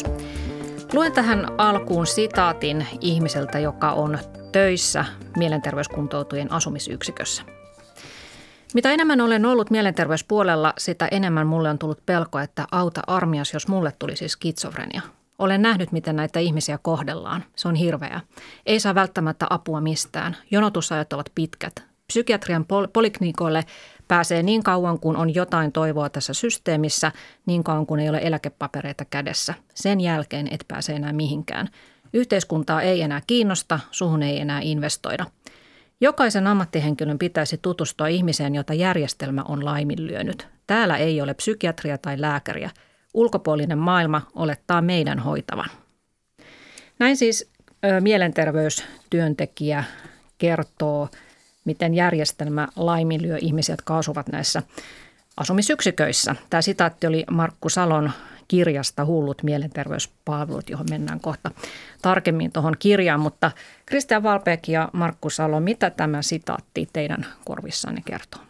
Tervehdys. Luen tähän alkuun sitaatin ihmiseltä, joka on töissä mielenterveyskuntoutujen asumisyksikössä. Mitä enemmän olen ollut mielenterveyspuolella, sitä enemmän mulle on tullut pelko, että auta armias, jos mulle tulisi skitsofrenia. Olen nähnyt, miten näitä ihmisiä kohdellaan. Se on hirveä. Ei saa välttämättä apua mistään. Jonotusajat ovat pitkät. Psykiatrian pol- poliklinikoille pääsee niin kauan, kun on jotain toivoa tässä systeemissä, niin kauan kun ei ole eläkepapereita kädessä. Sen jälkeen et pääse enää mihinkään. Yhteiskuntaa ei enää kiinnosta, suhun ei enää investoida. Jokaisen ammattihenkilön pitäisi tutustua ihmiseen, jota järjestelmä on laiminlyönyt. Täällä ei ole psykiatria tai lääkäriä. Ulkopuolinen maailma olettaa meidän hoitavan. Näin siis ö, mielenterveystyöntekijä kertoo – miten järjestelmä laiminlyö ihmisiä, jotka asuvat näissä asumisyksiköissä. Tämä sitaatti oli Markku Salon kirjasta Hullut mielenterveyspalvelut, johon mennään kohta tarkemmin tuohon kirjaan. Mutta Kristian Valpeek ja Markku Salo, mitä tämä sitaatti teidän korvissanne kertoo?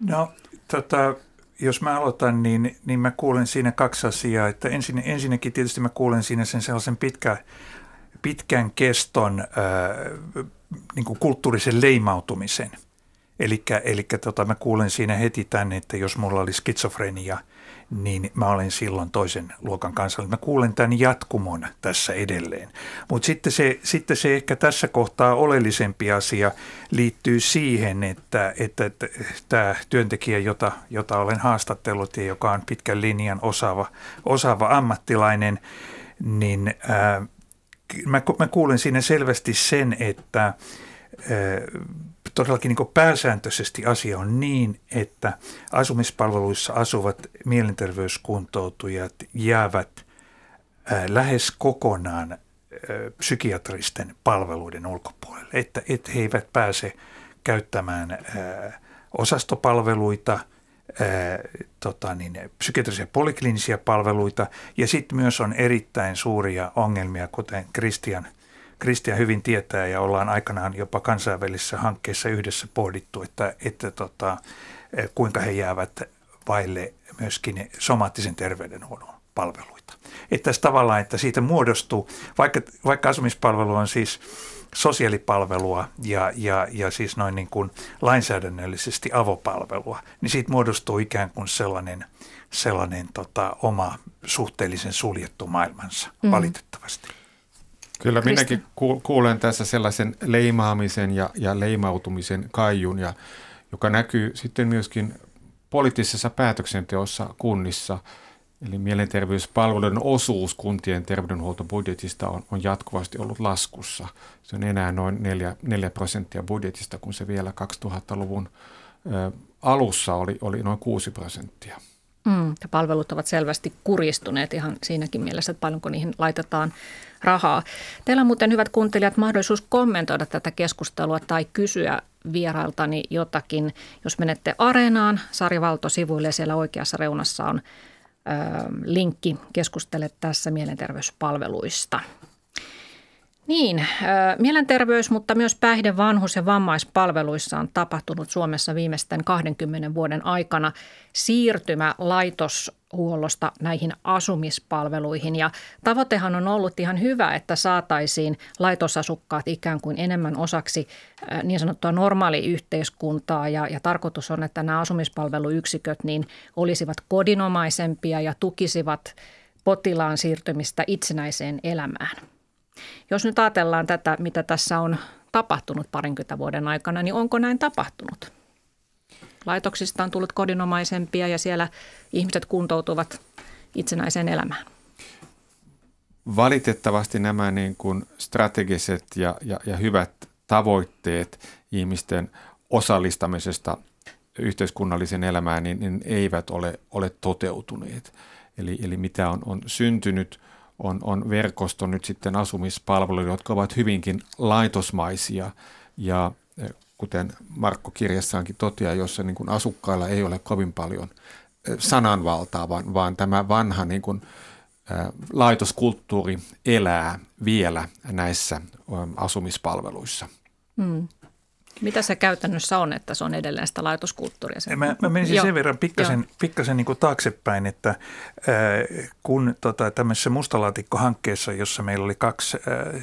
No, tota, jos mä aloitan, niin, niin mä kuulen siinä kaksi asiaa. Että ensin, ensinnäkin tietysti mä kuulen siinä sen sellaisen pitkä, pitkän keston äh, niin kuin kulttuurisen leimautumisen. Eli tota, mä kuulen siinä heti tänne, että jos mulla oli skitsofrenia, niin mä olen silloin toisen luokan kansalainen. Mä kuulen tämän jatkumon tässä edelleen. Mutta sitten se, sitten se ehkä tässä kohtaa oleellisempi asia liittyy siihen, että, että, että tämä työntekijä, jota, jota olen haastattellut ja joka on pitkän linjan osaava, osaava ammattilainen, niin ää, mä, mä kuulen siinä selvästi sen, että todellakin niin pääsääntöisesti asia on niin, että asumispalveluissa asuvat mielenterveyskuntoutujat jäävät lähes kokonaan psykiatristen palveluiden ulkopuolelle, että, että he eivät pääse käyttämään osastopalveluita – tota niin, psykiatrisia poliklinisia palveluita ja sitten myös on erittäin suuria ongelmia, kuten Christian, Christian hyvin tietää ja ollaan aikanaan jopa kansainvälisissä hankkeissa yhdessä pohdittu, että, että tota, kuinka he jäävät vaille myöskin somaattisen terveydenhuollon palveluita. Että tässä tavallaan, että siitä muodostuu, vaikka, vaikka asumispalvelu on siis sosiaalipalvelua ja, ja, ja siis noin niin kuin lainsäädännöllisesti avopalvelua, niin siitä muodostuu ikään kuin sellainen, sellainen tota, oma suhteellisen suljettu maailmansa mm. valitettavasti. Kyllä minäkin kuulen tässä sellaisen leimaamisen ja, ja leimautumisen kaijun, ja, joka näkyy sitten myöskin poliittisessa päätöksenteossa kunnissa – Eli mielenterveyspalveluiden osuus kuntien terveydenhuoltobudjetista on, on jatkuvasti ollut laskussa. Se on enää noin 4, 4 prosenttia budjetista, kun se vielä 2000-luvun ö, alussa oli, oli noin 6 prosenttia. Mm, ja palvelut ovat selvästi kuristuneet ihan siinäkin mielessä, että paljonko niihin laitetaan rahaa. Teillä on muuten hyvät kuuntelijat mahdollisuus kommentoida tätä keskustelua tai kysyä vierailtani jotakin. Jos menette Areenaan, Sari Valto sivuille siellä oikeassa reunassa on linkki keskustele tässä mielenterveyspalveluista. Niin, mielenterveys, mutta myös päihde, vanhus- ja vammaispalveluissa on tapahtunut Suomessa viimeisten 20 vuoden aikana siirtymä laitoshuollosta näihin asumispalveluihin. Ja tavoitehan on ollut ihan hyvä, että saataisiin laitosasukkaat ikään kuin enemmän osaksi niin sanottua normaaliyhteiskuntaa. Ja, ja tarkoitus on, että nämä asumispalveluyksiköt niin olisivat kodinomaisempia ja tukisivat potilaan siirtymistä itsenäiseen elämään. Jos nyt ajatellaan tätä, mitä tässä on tapahtunut parinkymmentä vuoden aikana, niin onko näin tapahtunut? Laitoksista on tullut kodinomaisempia ja siellä ihmiset kuntoutuvat itsenäiseen elämään. Valitettavasti nämä niin kuin strategiset ja, ja, ja hyvät tavoitteet ihmisten osallistamisesta yhteiskunnallisen elämään niin, niin eivät ole, ole toteutuneet. Eli, eli mitä on, on syntynyt – on, on verkosto nyt sitten asumispalveluja, jotka ovat hyvinkin laitosmaisia ja e, kuten Markko kirjassaankin toteaa, jossa niin kuin asukkailla ei ole kovin paljon e, sananvaltaa, vaan, vaan tämä vanha niin kuin, ä, e, laitoskulttuuri elää vielä näissä asumispalveluissa. Hmm. Mitä se käytännössä on, että se on edelleen sitä laitoskulttuuria? Mä, mä menisin Joo. sen verran pikkasen, pikkasen niin kuin taaksepäin, että äh, kun tota, tämmöisessä mustalaatikko-hankkeessa, jossa meillä oli kaksi äh,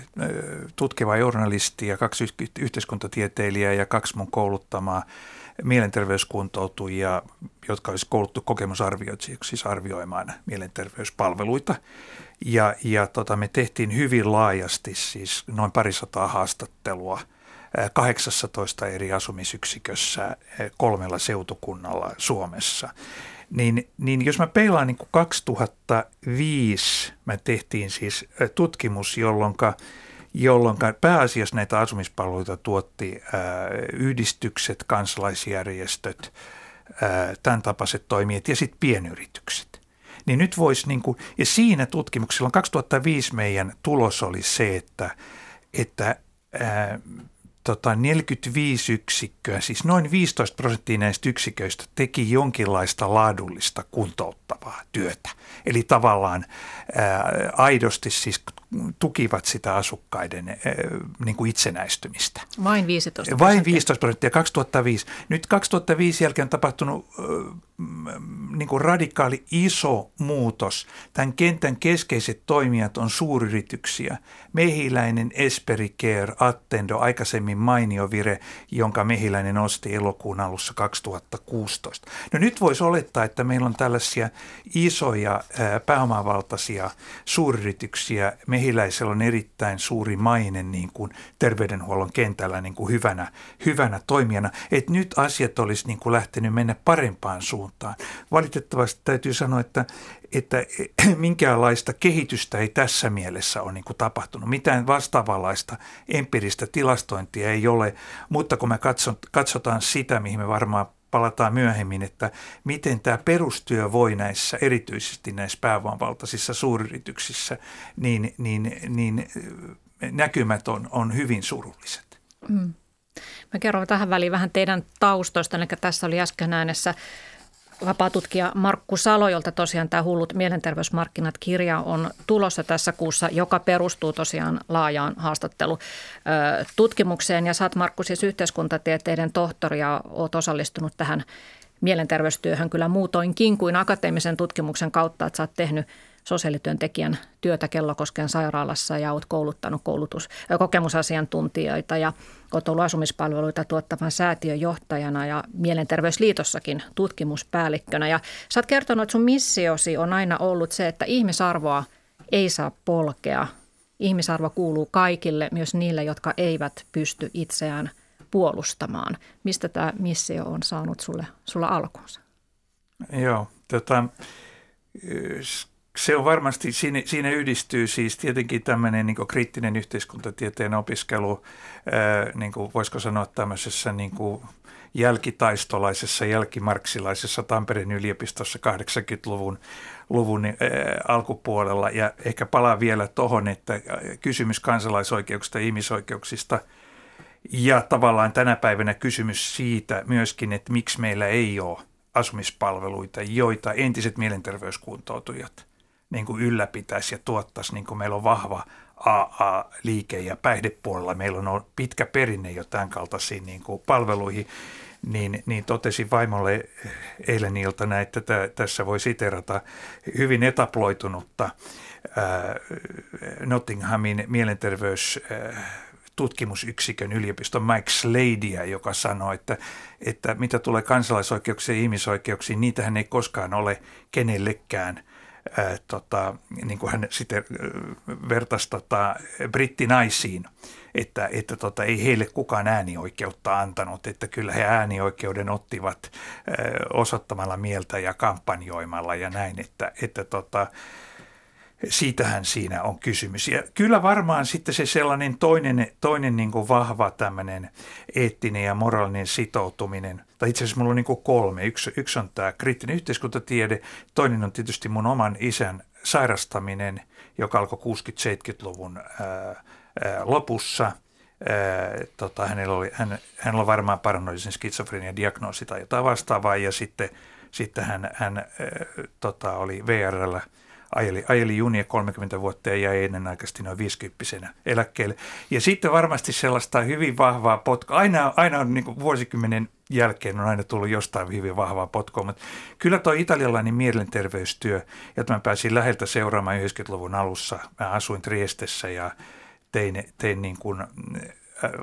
tutkivaa journalistia, kaksi yhteiskuntatieteilijää ja kaksi mun kouluttamaa mielenterveyskuntoutujia, jotka olisi kouluttu kokemusarvioitsijaksi, siis arvioimaan mielenterveyspalveluita. Ja, ja tota, me tehtiin hyvin laajasti, siis noin parisataa haastattelua – 18 eri asumisyksikössä kolmella seutukunnalla Suomessa. Niin, niin jos mä peilaan niin 2005, mä tehtiin siis tutkimus, jolloin jolloin pääasiassa näitä asumispalveluita tuotti ää, yhdistykset, kansalaisjärjestöt, tämän tapaiset toimijat ja sitten pienyritykset. Niin nyt voisi, niin kuin, ja siinä tutkimuksella 2005 meidän tulos oli se, että, että ää, tota 45 yksikköä, siis noin 15 prosenttia näistä yksiköistä teki jonkinlaista laadullista kuntouttavaa työtä. Eli tavallaan ää, aidosti siis tukivat sitä asukkaiden ää, niin kuin itsenäistymistä. Vain 15 prosenttia? Vain 15 prosenttia 2005. Nyt 2005 jälkeen on tapahtunut niin kuin radikaali iso muutos. Tämän kentän keskeiset toimijat on suuryrityksiä. Mehiläinen, Esperi Care, Attendo, aikaisemmin Mainiovire, jonka Mehiläinen osti elokuun alussa 2016. No nyt voisi olettaa, että meillä on tällaisia isoja pääomavaltaisia suuryrityksiä. Mehiläisellä on erittäin suuri maine niin kuin terveydenhuollon kentällä niin kuin hyvänä, hyvänä toimijana. Että nyt asiat olisi niin kuin lähtenyt mennä parempaan suuntaan. Valitettavasti täytyy sanoa, että, että minkäänlaista kehitystä ei tässä mielessä ole niin kuin tapahtunut. Mitään vastaavanlaista empiiristä tilastointia ei ole, mutta kun me katsotaan sitä, mihin me varmaan palataan myöhemmin, että miten tämä perustyö voi näissä, erityisesti näissä päävoimavaltaisissa suuryrityksissä, niin, niin, niin näkymät on, on hyvin surulliset. Mm. Mä kerron tähän väliin vähän teidän taustoista, eli tässä oli äsken äänessä vapaatutkija Markku Salo, jolta tosiaan tämä Hullut mielenterveysmarkkinat-kirja on tulossa tässä kuussa, joka perustuu tosiaan laajaan haastattelututkimukseen. Ja saat Markku siis yhteiskuntatieteiden tohtori ja olet osallistunut tähän mielenterveystyöhön kyllä muutoinkin kuin akateemisen tutkimuksen kautta, että sä oot tehnyt sosiaalityöntekijän työtä Kellokosken sairaalassa ja olet kouluttanut koulutus, kokemusasiantuntijoita ja olet ollut asumispalveluita tuottavan säätiön johtajana ja Mielenterveysliitossakin tutkimuspäällikkönä. Ja sä oot kertonut, että sun missiosi on aina ollut se, että ihmisarvoa ei saa polkea. Ihmisarvo kuuluu kaikille, myös niille, jotka eivät pysty itseään puolustamaan. Mistä tämä missio on saanut sulle, sulla alkunsa? Joo, tota, se on varmasti, siinä, siinä yhdistyy siis tietenkin tämmöinen niin kriittinen yhteiskuntatieteen opiskelu, niin kuin voisiko sanoa tämmöisessä niin kuin jälkitaistolaisessa, jälkimarksilaisessa Tampereen yliopistossa 80-luvun luvun, ää, alkupuolella. Ja ehkä palaa vielä tuohon, että kysymys kansalaisoikeuksista ja ihmisoikeuksista ja tavallaan tänä päivänä kysymys siitä myöskin, että miksi meillä ei ole asumispalveluita, joita entiset mielenterveyskuntoutujat niin kuin ylläpitäisi ja tuottaisi, niin kuin meillä on vahva AA-liike ja päihdepuolella. Meillä on pitkä perinne jo tämän kaltaisiin niin kuin palveluihin, niin, niin totesin vaimolle eilen iltana, että tä, tässä voi siterata hyvin etaploitunutta ää, Nottinghamin mielenterveys tutkimusyksikön yliopiston Mike Sladea, joka sanoi, että, että mitä tulee kansalaisoikeuksiin ja ihmisoikeuksiin, niitähän ei koskaan ole kenellekään – ää, tota, niin kuin hän sitten vertasi tota, brittinaisiin, että, että tota, ei heille kukaan äänioikeutta antanut, että kyllä he äänioikeuden ottivat ää, osoittamalla mieltä ja kampanjoimalla ja näin, että, että tota, siitähän siinä on kysymys. Ja kyllä varmaan sitten se sellainen toinen, toinen niin kuin vahva tämmöinen eettinen ja moraalinen sitoutuminen, tai itse asiassa mulla on niin kuin kolme. Yksi, yksi on tämä kriittinen yhteiskuntatiede, toinen on tietysti mun oman isän sairastaminen, joka alkoi 60-70-luvun ää, ää, lopussa. Tota, hänellä, oli, hän, hänellä on varmaan paranoidisen skitsofrenian diagnoosi tai jotain vastaavaa, ja sitten, sitten hän, hän ää, tota, oli VRllä – ajeli, ajeli junia 30 vuotta ja jäi ennenaikaisesti noin 50 eläkkeelle. Ja sitten varmasti sellaista hyvin vahvaa potkua. Aina, aina on niin vuosikymmenen jälkeen on aina tullut jostain hyvin vahvaa potkua, mutta kyllä tuo italialainen mielenterveystyö, jota mä pääsin läheltä seuraamaan 90-luvun alussa. Mä asuin Triestessä ja tein, tein niin kuin äh,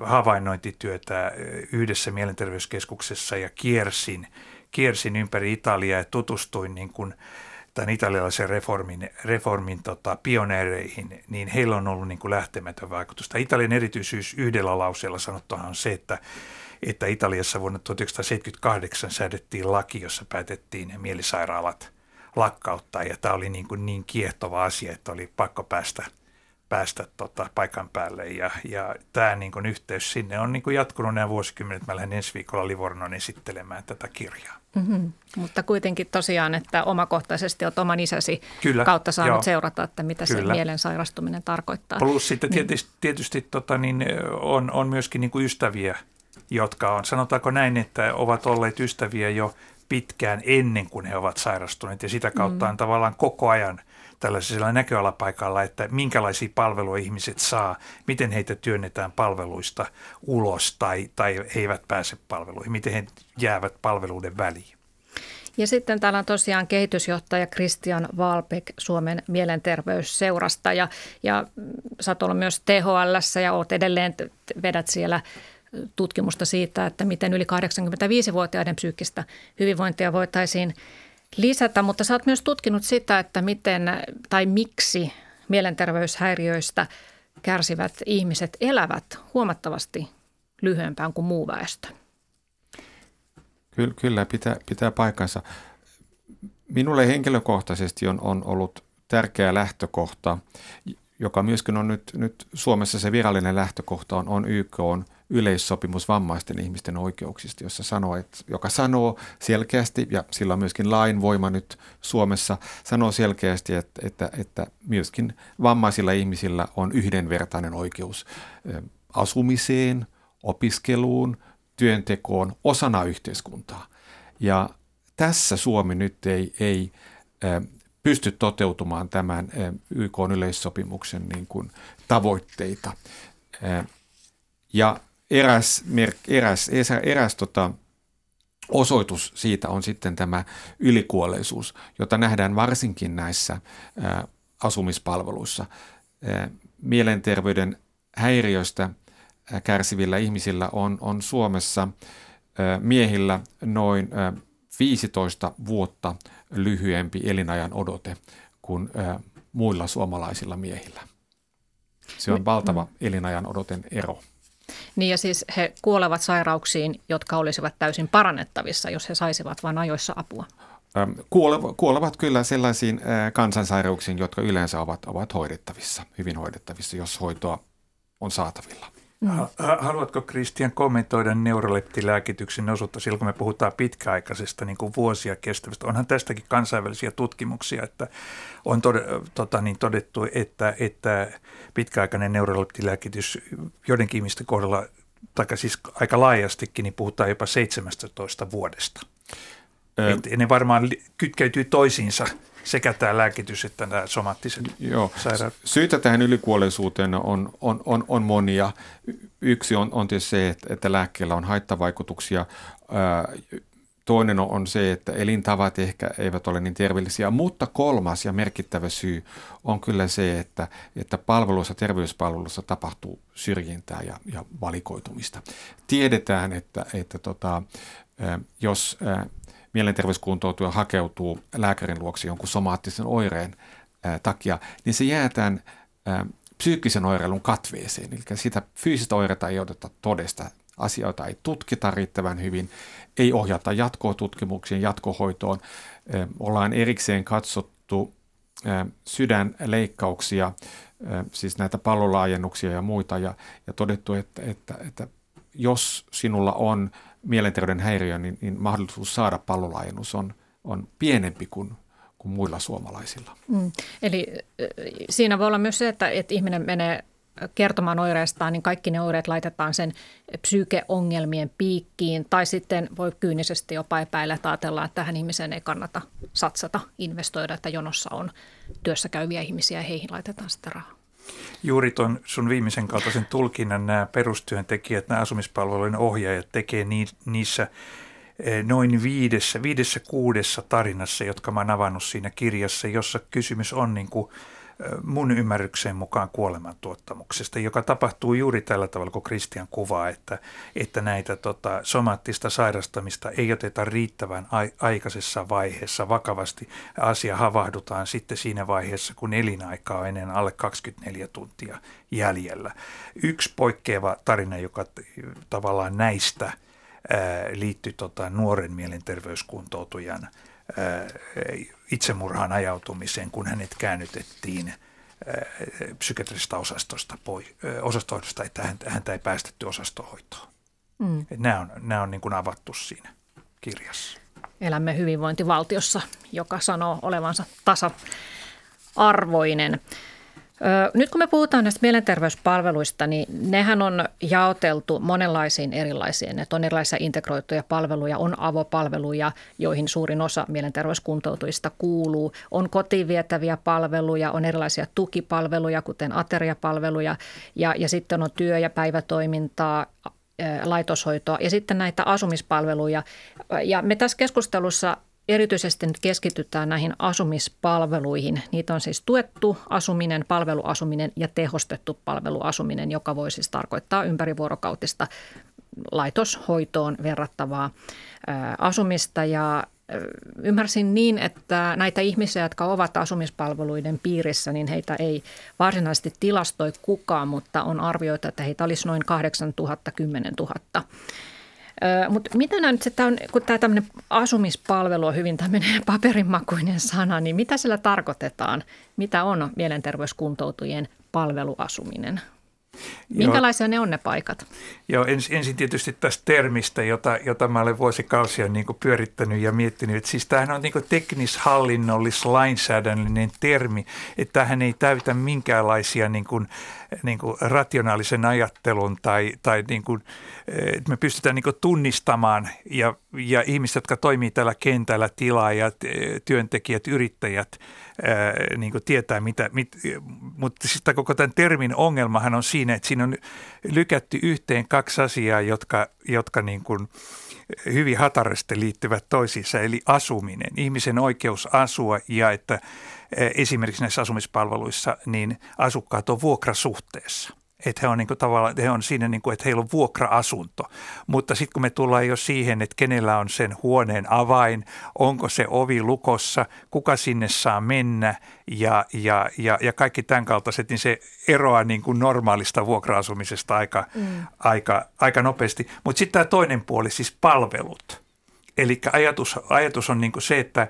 havainnointityötä äh, yhdessä mielenterveyskeskuksessa ja kiersin, kiersin ympäri Italiaa ja tutustuin niin kuin tämän italialaisen reformin, reformin tota, pioneereihin, niin heillä on ollut niin kuin lähtemätön vaikutusta. Italian erityisyys yhdellä lauseella sanottuhan on se, että, että Italiassa vuonna 1978 säädettiin laki, jossa päätettiin mielisairaalat lakkauttaa, ja tämä oli niin, kuin niin kiehtova asia, että oli pakko päästä – päästä tota, paikan päälle. Ja, ja tämä niin kuin yhteys sinne on niin kuin jatkunut nämä vuosikymmenet. Mä lähden ensi viikolla Livornon esittelemään tätä kirjaa. Mm-hmm. Mutta kuitenkin tosiaan, että omakohtaisesti olet oman isäsi Kyllä, kautta saanut joo. seurata, että mitä Kyllä. se mielen sairastuminen tarkoittaa. Plus sitten niin. tietysti, tietysti tota, niin on, on myöskin niin kuin ystäviä, jotka on, sanotaanko näin, että ovat olleet ystäviä jo pitkään ennen kuin he ovat sairastuneet ja sitä kautta mm. on tavallaan koko ajan – tällaisella näköalapaikalla, että minkälaisia palveluja ihmiset saa, miten heitä työnnetään palveluista ulos tai, tai eivät pääse palveluihin, miten he jäävät palveluiden väliin. Ja sitten täällä on tosiaan kehitysjohtaja Christian Valpek Suomen mielenterveysseurasta ja, ja sä oot ollut myös THL ja oot edelleen, vedät siellä tutkimusta siitä, että miten yli 85-vuotiaiden psyykkistä hyvinvointia voitaisiin lisätä, mutta sä oot myös tutkinut sitä, että miten tai miksi mielenterveyshäiriöistä kärsivät ihmiset elävät huomattavasti lyhyempään kuin muu väestö. Kyllä, kyllä pitää, pitää paikkansa. Minulle henkilökohtaisesti on, on ollut tärkeä lähtökohta, joka myöskin on nyt, nyt Suomessa se virallinen lähtökohta on, on YK on yleissopimus vammaisten ihmisten oikeuksista, jossa sanoo, että, joka sanoo selkeästi, ja sillä on myöskin lain voima nyt Suomessa, sanoo selkeästi, että, että, että myöskin vammaisilla ihmisillä on yhdenvertainen oikeus asumiseen, opiskeluun, työntekoon osana yhteiskuntaa. Ja tässä Suomi nyt ei, ei pysty toteutumaan tämän YK yleissopimuksen niin kuin tavoitteita. Ja eräs, eräs, eräs, eräs tota, osoitus siitä on sitten tämä ylikuolleisuus, jota nähdään varsinkin näissä ä, asumispalveluissa. Ä, mielenterveyden häiriöistä kärsivillä ihmisillä on, on Suomessa ä, miehillä noin ä, 15 vuotta lyhyempi elinajan odote kuin ä, muilla suomalaisilla miehillä. Se on valtava elinajan odoten ero. Niin ja siis he kuolevat sairauksiin, jotka olisivat täysin parannettavissa, jos he saisivat vain ajoissa apua. Kuolevat, kuolevat kyllä sellaisiin kansansairauksiin, jotka yleensä ovat, ovat hoidettavissa, hyvin hoidettavissa, jos hoitoa on saatavilla. Haluatko Kristian kommentoida neuroleptilääkityksen osuutta silloin, kun me puhutaan pitkäaikaisesta niin kuin vuosia kestävästä? Onhan tästäkin kansainvälisiä tutkimuksia, että on tod, tota, niin todettu, että, että pitkäaikainen neuroleptilääkitys joidenkin ihmisten kohdalla, tai siis aika laajastikin, niin puhutaan jopa 17 vuodesta. Ö... ne varmaan kytkeytyy toisiinsa sekä tämä lääkitys että nämä somaattiset Joo. sairaudet. Syitä tähän ylikuolleisuuteen on, on, on, on monia. Yksi on, on tietysti se, että, että lääkkeellä on haittavaikutuksia. Toinen on se, että elintavat ehkä eivät ole niin terveellisiä, mutta kolmas ja merkittävä syy on kyllä se, että, että palveluissa, terveyspalveluissa tapahtuu syrjintää ja, ja valikoitumista. Tiedetään, että, että tota, jos mielenterveyskuntoutuja hakeutuu lääkärin luoksi jonkun somaattisen oireen takia, niin se jää tämän psyykkisen oireilun katveeseen. Eli sitä fyysistä oireita ei oteta todesta, asioita ei tutkita riittävän hyvin, ei ohjata jatkotutkimuksiin, jatkohoitoon. Ollaan erikseen katsottu sydänleikkauksia, siis näitä pallolaajennuksia ja muita, ja, ja todettu, että, että, että jos sinulla on mielenterveyden häiriö, niin, niin mahdollisuus saada pallolaajennus on, on pienempi kuin, kuin muilla suomalaisilla. Mm. Eli siinä voi olla myös se, että, että ihminen menee kertomaan oireistaan, niin kaikki ne oireet laitetaan sen psyykeongelmien piikkiin. Tai sitten voi kyynisesti jopa epäillä, että ajatellaan, että tähän ihmiseen ei kannata satsata, investoida, että jonossa on työssä käyviä ihmisiä ja heihin laitetaan sitten rahaa. Juuri tuon sun viimeisen kaltaisen tulkinnan nämä perustyöntekijät, nämä asumispalvelujen ohjaajat tekee niissä noin viidessä, viidessä kuudessa tarinassa, jotka mä oon avannut siinä kirjassa, jossa kysymys on niin kuin – mun ymmärrykseen mukaan kuolemantuottamuksesta, joka tapahtuu juuri tällä tavalla kuin Kristian kuvaa, että, että näitä tota, somaattista sairastamista ei oteta riittävän aikaisessa vaiheessa vakavasti. Asia havahdutaan sitten siinä vaiheessa, kun elinaika on ennen alle 24 tuntia jäljellä. Yksi poikkeava tarina, joka tavallaan näistä liittyy tota, nuoren mielenterveyskuntoutujan – itsemurhaan ajautumiseen, kun hänet käännytettiin psykiatrisesta osastosta pois, osastohoidosta, että häntä, häntä ei päästetty osastohoitoon. Mm. Nämä on, nämä on niin kuin avattu siinä kirjassa. Elämme hyvinvointivaltiossa, joka sanoo olevansa tasa-arvoinen. Nyt kun me puhutaan näistä mielenterveyspalveluista, niin nehän on jaoteltu monenlaisiin erilaisiin. Että on erilaisia integroituja palveluja, on avopalveluja, joihin suurin osa mielenterveyskuntoutujista kuuluu. On kotiin vietäviä palveluja, on erilaisia tukipalveluja, kuten ateriapalveluja ja, ja sitten on työ- ja päivätoimintaa, laitoshoitoa ja sitten näitä asumispalveluja. Ja me tässä keskustelussa Erityisesti nyt keskitytään näihin asumispalveluihin. Niitä on siis tuettu asuminen, palveluasuminen ja tehostettu palveluasuminen, joka voi siis tarkoittaa ympärivuorokautista laitoshoitoon verrattavaa asumista. Ja ymmärsin niin, että näitä ihmisiä, jotka ovat asumispalveluiden piirissä, niin heitä ei varsinaisesti tilastoi kukaan, mutta on arvioita, että heitä olisi noin 8000 10 000. Mutta mitä nämä nyt sitten on, kun tämä tämmöinen asumispalvelu on hyvin tämmöinen paperinmakuinen sana, niin mitä sillä tarkoitetaan? Mitä on mielenterveyskuntoutujien palveluasuminen? Minkälaisia Joo. ne on ne paikat? Joo, ens, ensin tietysti tästä termistä, jota, jota mä olen vuosikausia niin pyörittänyt ja miettinyt. Että siis tämähän on niin teknis-hallinnollis-lainsäädännöllinen termi, että tähän ei täytä minkäänlaisia niin kuin, niin kuin rationaalisen ajattelun tai, tai niin kuin, että me pystytään niin tunnistamaan ja, ja ihmiset, jotka toimii tällä kentällä, tilaajat, työntekijät, yrittäjät, niin tietää mitä, mit, mutta siis koko tämän termin ongelmahan on siinä, että siinä on lykätty yhteen kaksi asiaa, jotka, jotka niin kuin hyvin hatarasti liittyvät toisiinsa, eli asuminen, ihmisen oikeus asua ja että esimerkiksi näissä asumispalveluissa niin asukkaat on vuokrasuhteessa – että he on, niin kuin, tavallaan, he on siinä, niin kuin, että heillä on vuokra-asunto. Mutta sitten kun me tullaan jo siihen, että kenellä on sen huoneen avain, onko se ovi lukossa, kuka sinne saa mennä ja, ja, ja, ja kaikki tämän kaltaiset, niin se eroaa niin kuin normaalista vuokra-asumisesta aika, mm. aika, aika nopeasti. Mutta sitten tämä toinen puoli, siis palvelut. Eli ajatus, ajatus on niin kuin se, että,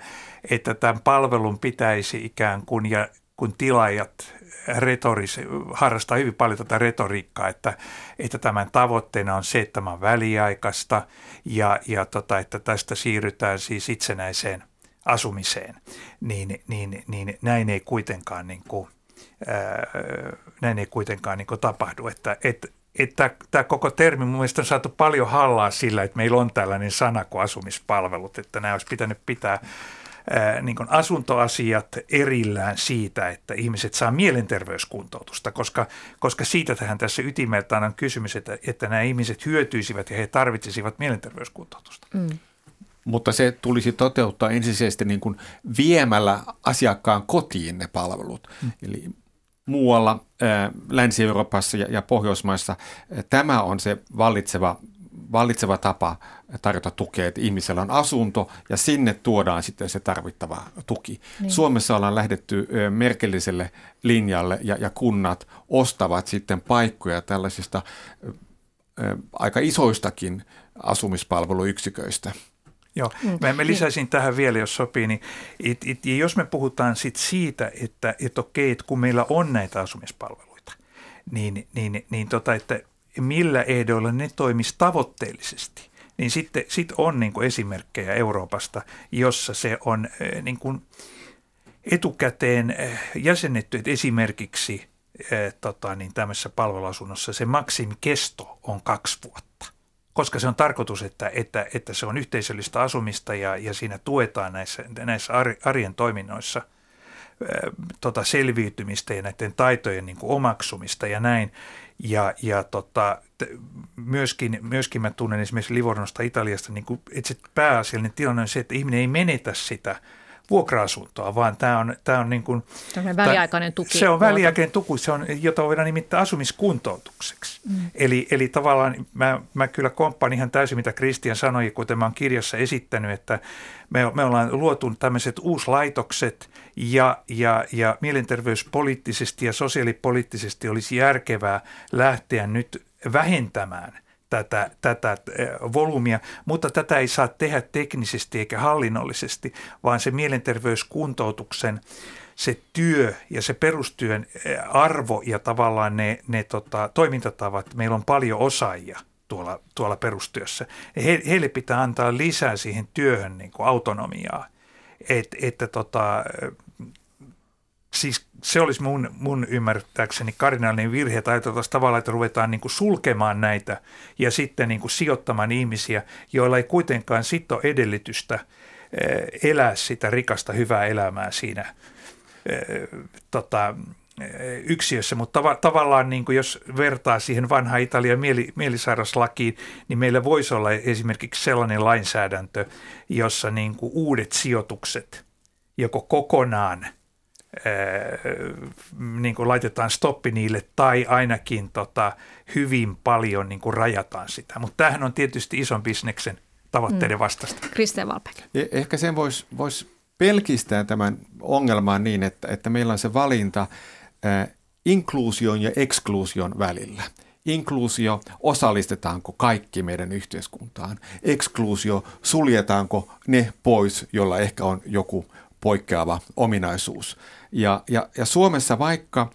että tämän palvelun pitäisi ikään kuin, ja kun tilaajat retoris, harrastaa hyvin paljon tätä retoriikkaa, että, että tämän tavoitteena on se, että tämä on väliaikaista ja, ja tota, että tästä siirrytään siis itsenäiseen asumiseen, niin, niin, niin näin ei kuitenkaan, niin kuin, ää, näin ei kuitenkaan niin kuin tapahdu. Että, et, että tämä koko termi mun mielestä on saatu paljon hallaa sillä, että meillä on tällainen sana kuin asumispalvelut, että nämä olisi pitänyt pitää niin kuin asuntoasiat erillään siitä, että ihmiset saa mielenterveyskuntoutusta, koska, koska siitä tähän tässä ytimeltään on kysymys, että, että nämä ihmiset hyötyisivät ja he tarvitsisivat mielenterveyskuntoutusta. Mm. Mutta se tulisi toteuttaa ensisijaisesti niin kuin viemällä asiakkaan kotiin ne palvelut. Mm. Eli muualla Länsi-Euroopassa ja Pohjoismaissa tämä on se vallitseva vallitseva tapa tarjota tukea, että ihmisellä on asunto ja sinne tuodaan sitten se tarvittava tuki. Niin. Suomessa ollaan lähdetty merkelliselle linjalle ja, ja kunnat ostavat sitten paikkoja tällaisista aika isoistakin asumispalveluyksiköistä. Joo, mm. mä, mä lisäisin tähän vielä, jos sopii, niin it, it, jos me puhutaan sit siitä, että et okei, että kun meillä on näitä asumispalveluita, niin, niin, niin tota, että millä ehdoilla ne toimisi tavoitteellisesti, niin sitten sit on niin kuin esimerkkejä Euroopasta, jossa se on niin kuin etukäteen jäsennetty, että esimerkiksi tota, niin tämmöisessä palveluasunnossa se maksimikesto on kaksi vuotta. Koska se on tarkoitus, että, että, että se on yhteisöllistä asumista ja, ja siinä tuetaan näissä, näissä arjen toiminnoissa – tota selviytymistä ja näiden taitojen niin kuin omaksumista ja näin. Ja, ja tota, myöskin, myöskin mä tunnen esimerkiksi Livornosta Italiasta, niin kuin, että se pääasiallinen tilanne on se, että ihminen ei menetä sitä – vuokra-asuntoa, vaan tämä on, tämä on niin kuin, väliaikainen tuki. Se on väliaikainen tuki, se on, jota voidaan nimittää asumiskuntoutukseksi. Mm. Eli, eli tavallaan mä, mä kyllä komppaan ihan täysin, mitä Kristian sanoi, kuten mä oon kirjassa esittänyt, että me, me ollaan luotu tämmöiset uuslaitokset ja, ja, ja mielenterveyspoliittisesti ja sosiaalipoliittisesti olisi järkevää lähteä nyt vähentämään tätä, tätä eh, volyymia, mutta tätä ei saa tehdä teknisesti eikä hallinnollisesti, vaan se mielenterveyskuntoutuksen se työ ja se perustyön eh, arvo ja tavallaan ne, ne tota, toimintatavat, meillä on paljon osaajia tuolla, tuolla perustyössä. He, heille pitää antaa lisää siihen työhön niin kuin autonomiaa, Et, että tota, siis se olisi mun, mun ymmärtääkseni kardinaalinen virhe, ajateltaisiin tavallaan, että ruvetaan niin kuin sulkemaan näitä ja sitten niin kuin sijoittamaan ihmisiä, joilla ei kuitenkaan sitten ole edellytystä eh, elää sitä rikasta hyvää elämää siinä eh, tota, eh, yksiössä, mutta tav- tavallaan niin kuin jos vertaa siihen vanhaan Italian mieli- mielisairaslakiin, niin meillä voisi olla esimerkiksi sellainen lainsäädäntö, jossa niin kuin uudet sijoitukset joko kokonaan – niin kuin laitetaan stoppi niille tai ainakin tota, hyvin paljon niin kuin rajataan sitä. Mutta tämähän on tietysti ison bisneksen tavoitteiden mm. vastaista. Kristian Valpek. Eh, ehkä sen voisi vois pelkistää tämän ongelman niin, että, että meillä on se valinta äh, inkluusion ja ekskluusion välillä. Inkluusio, osallistetaanko kaikki meidän yhteiskuntaan. Ekskluusio, suljetaanko ne pois, jolla ehkä on joku poikkeava ominaisuus. Ja, ja, ja Suomessa vaikka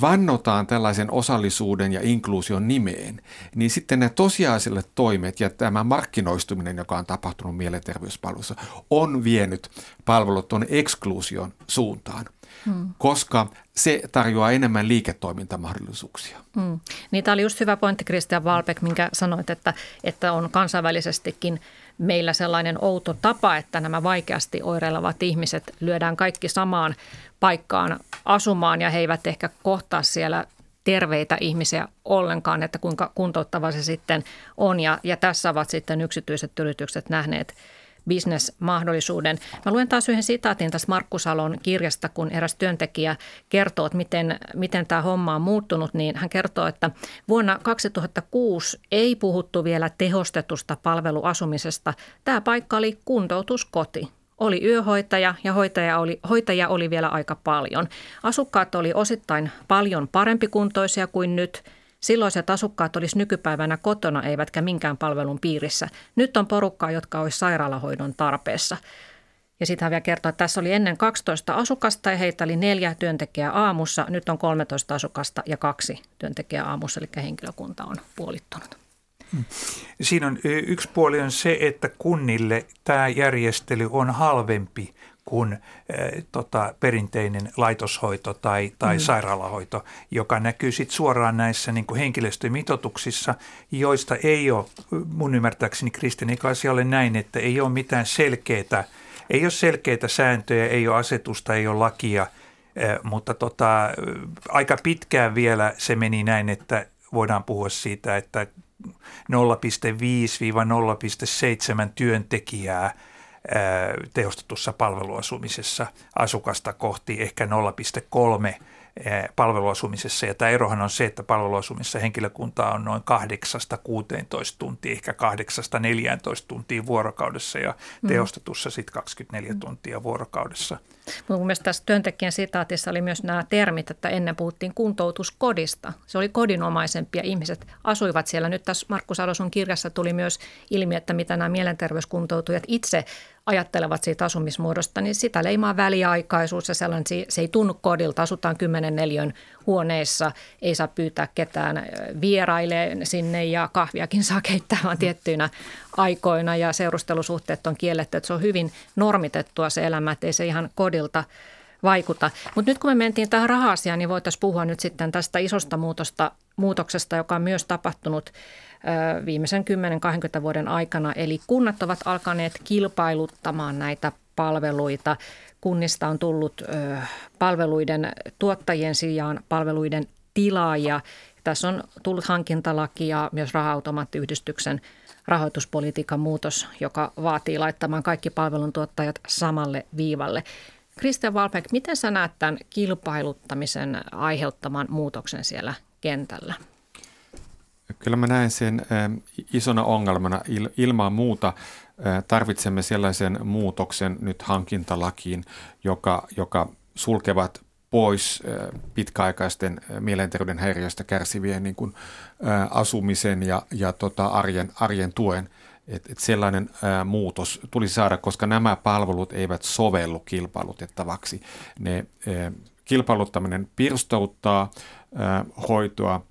vannotaan tällaisen osallisuuden ja inkluusion nimeen, niin sitten ne tosiasialliset toimet ja tämä markkinoistuminen, joka on tapahtunut mielenterveyspalveluissa, on vienyt palvelut tuonne ekskluusion suuntaan. Hmm. koska se tarjoaa enemmän liiketoimintamahdollisuuksia. Hmm. Niin tämä oli just hyvä pointti Christian Valpek, minkä sanoit, että, että on kansainvälisestikin meillä sellainen outo tapa, että nämä vaikeasti oireilevat ihmiset lyödään kaikki samaan paikkaan asumaan ja he eivät ehkä kohtaa siellä terveitä ihmisiä ollenkaan, että kuinka kuntouttava se sitten on. Ja, ja tässä ovat sitten yksityiset yritykset nähneet bisnesmahdollisuuden. Mä luen taas yhden sitaatin tästä Markku Salon kirjasta, kun eräs työntekijä kertoo, että miten, miten tämä homma on muuttunut, niin hän kertoo, että vuonna 2006 ei puhuttu vielä tehostetusta palveluasumisesta. Tämä paikka oli kuntoutuskoti. Oli yöhoitaja ja hoitaja oli, hoitaja oli vielä aika paljon. Asukkaat oli osittain paljon parempikuntoisia kuin nyt – Silloiset asukkaat olisi nykypäivänä kotona eivätkä minkään palvelun piirissä. Nyt on porukkaa, jotka olisi sairaalahoidon tarpeessa. Ja sitten hän vielä kertoo, että tässä oli ennen 12 asukasta ja heitä oli neljä työntekijää aamussa. Nyt on 13 asukasta ja kaksi työntekijää aamussa, eli henkilökunta on puolittunut. Hmm. Siinä on yksi puoli on se, että kunnille tämä järjestely on halvempi kuin äh, tota, perinteinen laitoshoito tai, tai mm. sairaalahoito, joka näkyy sitten suoraan näissä niin kuin henkilöstömitoituksissa, joista ei ole, mun ymmärtääkseni Kristin ole näin, että ei ole mitään selkeää, ei ole selkeitä sääntöjä, ei ole asetusta, ei ole lakia, äh, mutta tota, aika pitkään vielä se meni näin, että voidaan puhua siitä, että 0,5-0,7 työntekijää – tehostetussa palveluasumisessa asukasta kohti ehkä 0,3 palveluasumisessa. Ja tämä erohan on se, että palveluasumisessa henkilökunta on noin 8-16 tuntia, ehkä 8-14 tuntia vuorokaudessa ja mm. tehostetussa sitten 24 mm. tuntia vuorokaudessa. Mun mielestä tässä työntekijän sitaatissa oli myös nämä termit, että ennen puhuttiin kuntoutuskodista. Se oli kodinomaisempi ja ihmiset asuivat siellä. Nyt tässä Markku Sadosun kirjassa tuli myös ilmi, että mitä nämä mielenterveyskuntoutujat itse ajattelevat siitä asumismuodosta, niin sitä leimaa väliaikaisuus ja sellainen, se ei tunnu kodilta. Asutaan kymmenen neliön huoneessa, ei saa pyytää ketään vieraille sinne ja kahviakin saa keittää vaan tiettyinä aikoina ja seurustelusuhteet on kielletty. Että se on hyvin normitettua se elämä, että ei se ihan kodilta vaikuta. Mutta nyt kun me mentiin tähän raha-asiaan, niin voitaisiin puhua nyt sitten tästä isosta muutosta, muutoksesta, joka on myös tapahtunut viimeisen 10-20 vuoden aikana. Eli kunnat ovat alkaneet kilpailuttamaan näitä palveluita. Kunnista on tullut palveluiden tuottajien sijaan palveluiden tilaajia. Tässä on tullut hankintalaki ja myös raha-automaattiyhdistyksen rahoituspolitiikan muutos, joka vaatii laittamaan kaikki palveluntuottajat samalle viivalle. Kristian Valpek, miten sä näet tämän kilpailuttamisen aiheuttaman muutoksen siellä kentällä? Kyllä mä näen sen isona ongelmana ilman muuta. Tarvitsemme sellaisen muutoksen nyt hankintalakiin, joka, joka sulkevat pois pitkäaikaisten mielenterveyden häiriöistä kärsivien niin kuin, asumisen ja, ja tota arjen, arjen tuen. Et, et sellainen ää, muutos tulisi saada, koska nämä palvelut eivät sovellu kilpailutettavaksi. Ne ää, kilpailuttaminen pirstouttaa ää, hoitoa,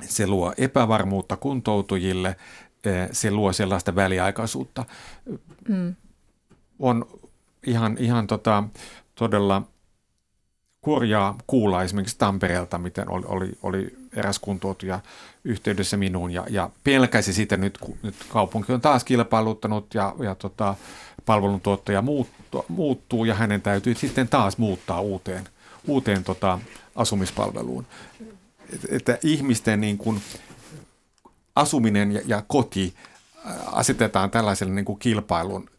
se luo epävarmuutta kuntoutujille, se luo sellaista väliaikaisuutta. Mm. On ihan, ihan tota, todella kurjaa kuulla esimerkiksi Tampereelta, miten oli, oli, oli eräs kuntoutuja yhteydessä minuun ja, ja pelkäsi sitä nyt, kun nyt kaupunki on taas kilpailuttanut ja, ja tota, palveluntuottaja muuttuu, muuttuu ja hänen täytyy sitten taas muuttaa uuteen, uuteen tota, asumispalveluun. Että ihmisten niin kuin, asuminen ja, ja koti asetetaan tällaiselle niin kuin kilpailun,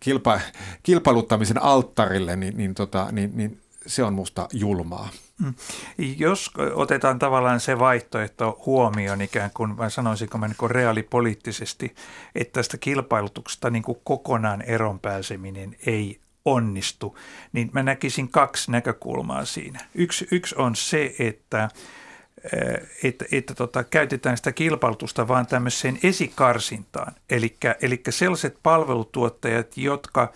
kilpa, kilpailuttamisen alttarille, niin, niin, tota, niin, niin se on musta julmaa. Mm. Jos otetaan tavallaan se vaihtoehto huomioon ikään kuin, vai sanoisinko mä niin reaalipoliittisesti, että tästä kilpailutuksesta niin kuin kokonaan eron pääseminen ei onnistu, niin mä näkisin kaksi näkökulmaa siinä. Yksi, yksi on se, että että, että tota, käytetään sitä kilpailutusta vaan tämmöiseen esikarsintaan. Eli sellaiset palvelutuottajat, jotka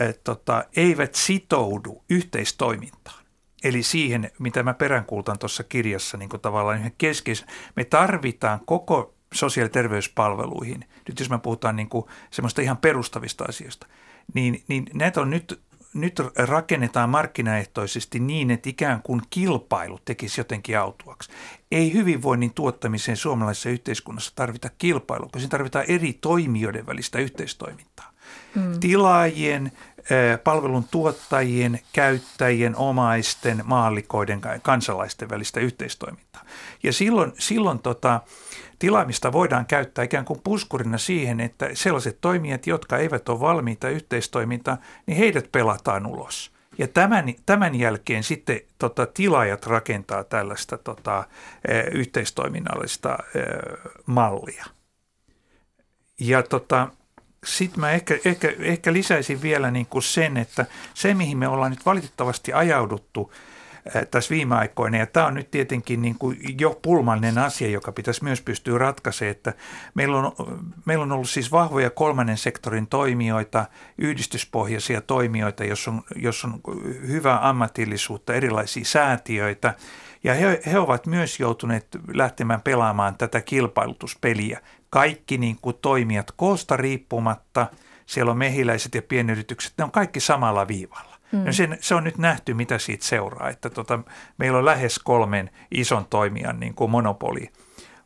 et, tota, eivät sitoudu yhteistoimintaan. Eli siihen, mitä mä peräänkuultan tuossa kirjassa niin kuin tavallaan yhden keskeisen. Me tarvitaan koko sosiaali- ja terveyspalveluihin, nyt jos me puhutaan niin kuin semmoista ihan perustavista asioista, niin, niin näitä on nyt, nyt rakennetaan markkinaehtoisesti niin, että ikään kuin kilpailu tekisi jotenkin autuaksi. Ei hyvinvoinnin tuottamiseen suomalaisessa yhteiskunnassa tarvita kilpailua, koska siinä tarvitaan eri toimijoiden välistä yhteistoimintaa. Hmm. Tilaajien, palvelun tuottajien, käyttäjien, omaisten, maallikoiden, kansalaisten välistä yhteistoimintaa. Ja silloin, silloin tota, tilaamista voidaan käyttää ikään kuin puskurina siihen, että sellaiset toimijat, jotka eivät ole valmiita yhteistoimintaan, niin heidät pelataan ulos. Ja tämän, tämän jälkeen sitten tota, tilaajat rakentaa tällaista tota, yhteistoiminnallista mallia. Ja tota, sitten mä ehkä, ehkä, ehkä lisäisin vielä niin kuin sen, että se mihin me ollaan nyt valitettavasti ajauduttu tässä viime aikoina, ja tämä on nyt tietenkin niin kuin jo pulmallinen asia, joka pitäisi myös pystyä ratkaisemaan, että meillä on, meillä on ollut siis vahvoja kolmannen sektorin toimijoita, yhdistyspohjaisia toimijoita, jos on, jos on hyvää ammatillisuutta, erilaisia säätiöitä, ja he, he ovat myös joutuneet lähtemään pelaamaan tätä kilpailutuspeliä kaikki niin kuin toimijat koosta riippumatta, siellä on mehiläiset ja pienyritykset, ne on kaikki samalla viivalla. Mm. No sen, se on nyt nähty, mitä siitä seuraa, että tota, meillä on lähes kolmen ison toimijan niin kuin monopoli,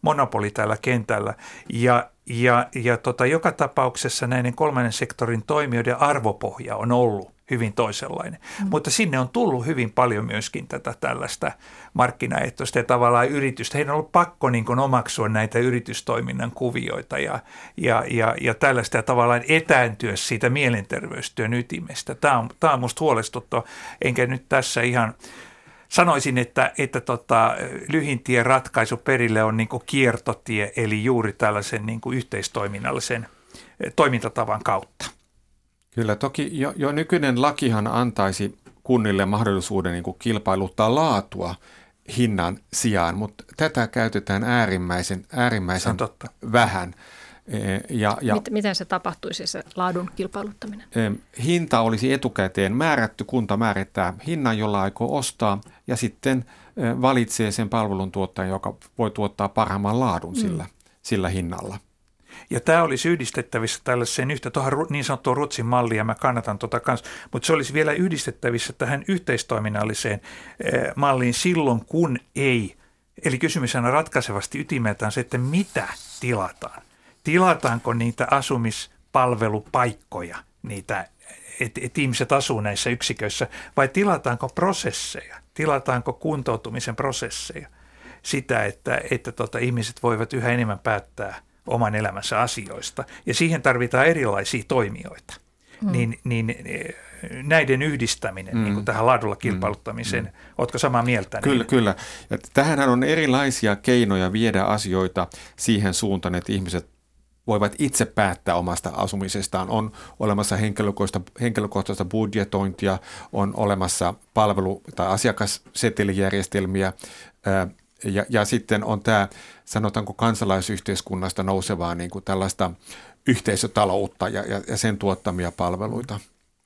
monopoli tällä kentällä. Ja, ja, ja tota, joka tapauksessa näiden kolmannen sektorin toimijoiden arvopohja on ollut hyvin toisenlainen. Mm. Mutta sinne on tullut hyvin paljon myöskin tätä tällaista markkinaehtoista ja tavallaan yritystä. Heidän on ollut pakko niin kuin omaksua näitä yritystoiminnan kuvioita ja, ja, ja, ja tällaista ja tavallaan etääntyä siitä mielenterveystyön ytimestä. Tämä on, tämä on musta huolestuttava, enkä nyt tässä ihan sanoisin, että, että tota, lyhintien ratkaisu perille on niin kiertotie, eli juuri tällaisen niin yhteistoiminnallisen eh, toimintatavan kautta. Kyllä, toki jo, jo nykyinen lakihan antaisi kunnille mahdollisuuden niin kuin kilpailuttaa laatua hinnan sijaan, mutta tätä käytetään äärimmäisen, äärimmäisen totta. vähän. E, ja, ja, Miten se tapahtuisi se laadun kilpailuttaminen? E, hinta olisi etukäteen määrätty, kunta määrittää hinnan, jolla aikoo ostaa ja sitten e, valitsee sen palveluntuottajan, joka voi tuottaa parhaimman laadun mm. sillä, sillä hinnalla. Ja tämä olisi yhdistettävissä tällaiseen yhtä tuohon niin sanottuun Ruotsin malliin, ja mä kannatan tuota kanssa, mutta se olisi vielä yhdistettävissä tähän yhteistoiminnalliseen eh, malliin silloin, kun ei. Eli kysymys on ratkaisevasti ytimeltään se, että mitä tilataan. Tilataanko niitä asumispalvelupaikkoja, niitä, että et ihmiset asuu näissä yksiköissä, vai tilataanko prosesseja, tilataanko kuntoutumisen prosesseja, sitä, että, että tota, ihmiset voivat yhä enemmän päättää – oman elämänsä asioista. Ja siihen tarvitaan erilaisia toimijoita. Mm. Niin, niin eh, näiden yhdistäminen mm. niin kuin tähän laadulla kilpailuttamiseen, mm. oletko samaa mieltä? Kyllä, niin? kyllä. Ja tähänhän on erilaisia keinoja viedä asioita siihen suuntaan, että ihmiset voivat itse päättää omasta asumisestaan. On olemassa henkilökohtaista, henkilökohtaista budjetointia, on olemassa palvelu- tai asiakassetelijärjestelmiä, ja, ja sitten on tämä, sanotaanko kansalaisyhteiskunnasta nousevaa niin kuin tällaista yhteisötaloutta ja, ja, ja sen tuottamia palveluita.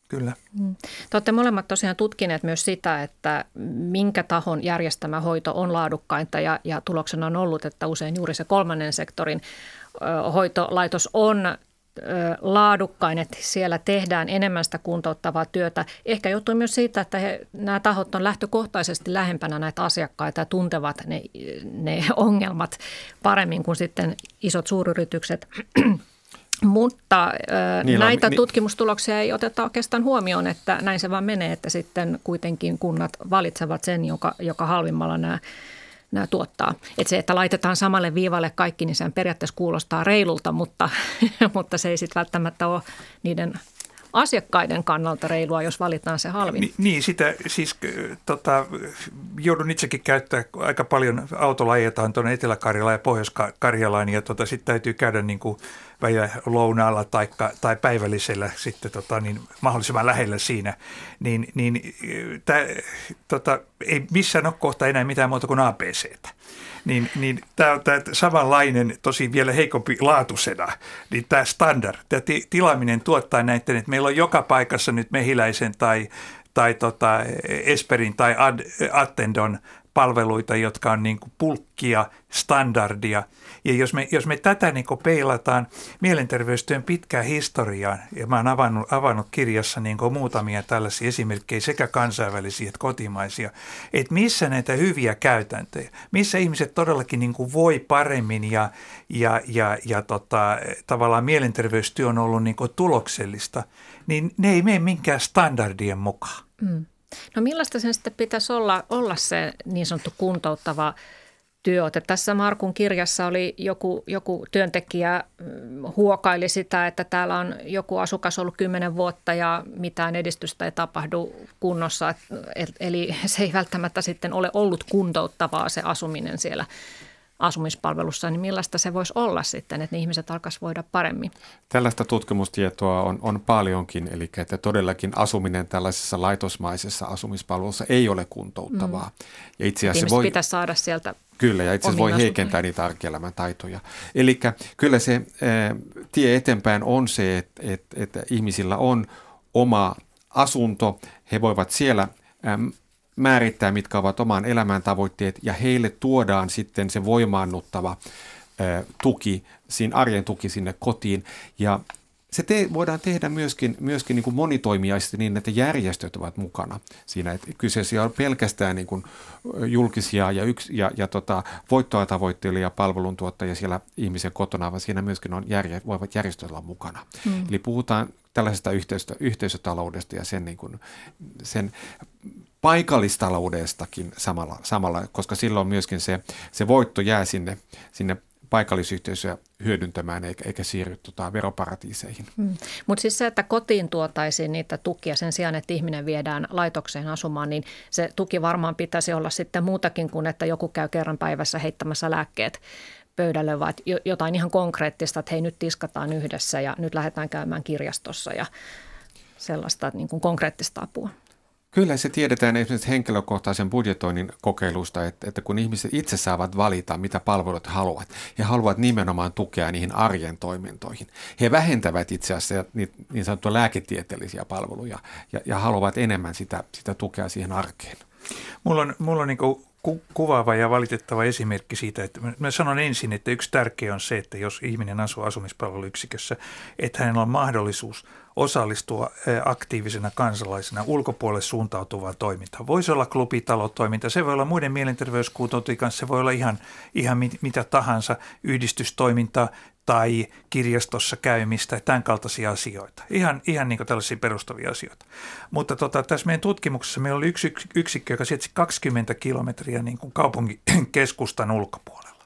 Kyllä. Mm. Te olette molemmat tosiaan tutkineet myös sitä, että minkä tahon järjestämä hoito on laadukkainta ja, ja tuloksena on ollut, että usein juuri se kolmannen sektorin hoitolaitos on laadukkain, että siellä tehdään enemmän sitä kuntouttavaa työtä. Ehkä johtui myös siitä, että he, nämä tahot on lähtökohtaisesti lähempänä näitä asiakkaita ja tuntevat ne, ne ongelmat paremmin kuin sitten isot suuryritykset. Mutta Niillä näitä on, tutkimustuloksia ei oteta oikeastaan huomioon, että näin se vaan menee, että sitten kuitenkin kunnat valitsevat sen, joka, joka halvimmalla nämä nämä tuottaa. Että se, että laitetaan samalle viivalle kaikki, niin sen periaatteessa kuulostaa reilulta, mutta, mutta se ei sitten välttämättä ole niiden asiakkaiden kannalta reilua, jos valitaan se halvin. Ni, niin, sitä siis tota, joudun itsekin käyttää aika paljon autolla ajetaan tuonne Etelä-Karjalaan ja Pohjois-Karjalaan ja tota, sitten täytyy käydä niin kuin välillä lounaalla tai, tai päivällisellä sitten tota, niin mahdollisimman lähellä siinä, niin, niin tää, tota, ei missään ole kohta enää mitään muuta kuin ABCtä niin, niin tämä tämä samanlainen, tosi vielä heikompi laatusena, niin tämä standard, tämä tilaaminen tuottaa näiden, että meillä on joka paikassa nyt Mehiläisen tai, tai tota Esperin tai Ad, Attendon palveluita, jotka on niin kuin pulkkia, standardia. Ja jos me, jos me tätä niin kuin peilataan mielenterveystyön pitkään historiaan, ja mä oon avannut, avannut kirjassa niin kuin muutamia tällaisia esimerkkejä, sekä kansainvälisiä että kotimaisia, että missä näitä hyviä käytäntöjä, missä ihmiset todellakin niin kuin voi paremmin ja, ja, ja, ja tota, tavallaan mielenterveystyö on ollut niin kuin tuloksellista, niin ne ei mene minkään standardien mukaan. Mm. No millaista sen sitten pitäisi olla, olla se niin sanottu kuntouttava työote? Tässä Markun kirjassa oli joku, joku työntekijä mm, huokaili sitä, että täällä on joku asukas ollut kymmenen vuotta ja mitään edistystä ei tapahdu kunnossa. Eli se ei välttämättä sitten ole ollut kuntouttavaa se asuminen siellä asumispalvelussa, niin millaista se voisi olla sitten, että ne ihmiset alkaisivat voida paremmin? Tällaista tutkimustietoa on, on paljonkin, eli että todellakin asuminen tällaisessa laitosmaisessa asumispalvelussa ei ole kuntouttavaa. Mm. Ja itse asiassa voi, pitäisi saada sieltä Kyllä, ja itse asiassa voi heikentää niitä arkielämän taitoja. Eli kyllä se ää, tie eteenpäin on se, että, että, että ihmisillä on oma asunto, he voivat siellä määrittää, mitkä ovat oman elämän tavoitteet ja heille tuodaan sitten se voimaannuttava ö, tuki, siinä arjen tuki sinne kotiin. Ja se te, voidaan tehdä myöskin, myöskin niin kuin monitoimiaisesti niin, että järjestöt ovat mukana siinä. Että kyseessä on pelkästään niin kuin julkisia ja, yks, ja, ja tota, voittoa tavoitteilija palveluntuottajia siellä ihmisen kotona, vaan siinä myöskin on järje, voivat järjestöt olla mukana. Mm. Eli puhutaan tällaisesta yhteisö, yhteisötaloudesta ja sen, niin kuin, sen paikallistaloudestakin samalla, samalla, koska silloin myöskin se, se voitto jää sinne, sinne paikallisyhteisöä hyödyntämään eikä, eikä siirry tota, veroparatiiseihin. Hmm. Mutta siis se, että kotiin tuotaisiin niitä tukia sen sijaan, että ihminen viedään laitokseen asumaan, niin se tuki varmaan pitäisi olla sitten muutakin kuin, että joku käy kerran päivässä heittämässä lääkkeet pöydälle, vaan jotain ihan konkreettista, että hei nyt tiskataan yhdessä ja nyt lähdetään käymään kirjastossa ja sellaista niin kuin konkreettista apua. Kyllä se tiedetään esimerkiksi henkilökohtaisen budjetoinnin kokeilusta, että, että kun ihmiset itse saavat valita, mitä palvelut haluavat, he haluavat nimenomaan tukea niihin arjen toimintoihin. He vähentävät itse asiassa niin, niin sanottuja lääketieteellisiä palveluja ja, ja haluavat enemmän sitä, sitä tukea siihen arkeen. Mulla on, mulla on niin ku- kuvaava ja valitettava esimerkki siitä, että mä sanon ensin, että yksi tärkeä on se, että jos ihminen asuu asumispalveluyksikössä, että hänellä on mahdollisuus osallistua aktiivisena kansalaisena ulkopuolelle suuntautuvaan toimintaan. Voisi olla klubitalotoiminta, se voi olla muiden mielenterveyskuutoutujien kanssa, se voi olla ihan, ihan mitä tahansa, yhdistystoimintaa tai kirjastossa käymistä tämän kaltaisia asioita. Ihan, ihan niin tällaisia perustavia asioita. Mutta tota, tässä meidän tutkimuksessa meillä oli yksi yksikkö, joka sijaitsi 20 kilometriä niin kuin kaupungin keskustan ulkopuolella.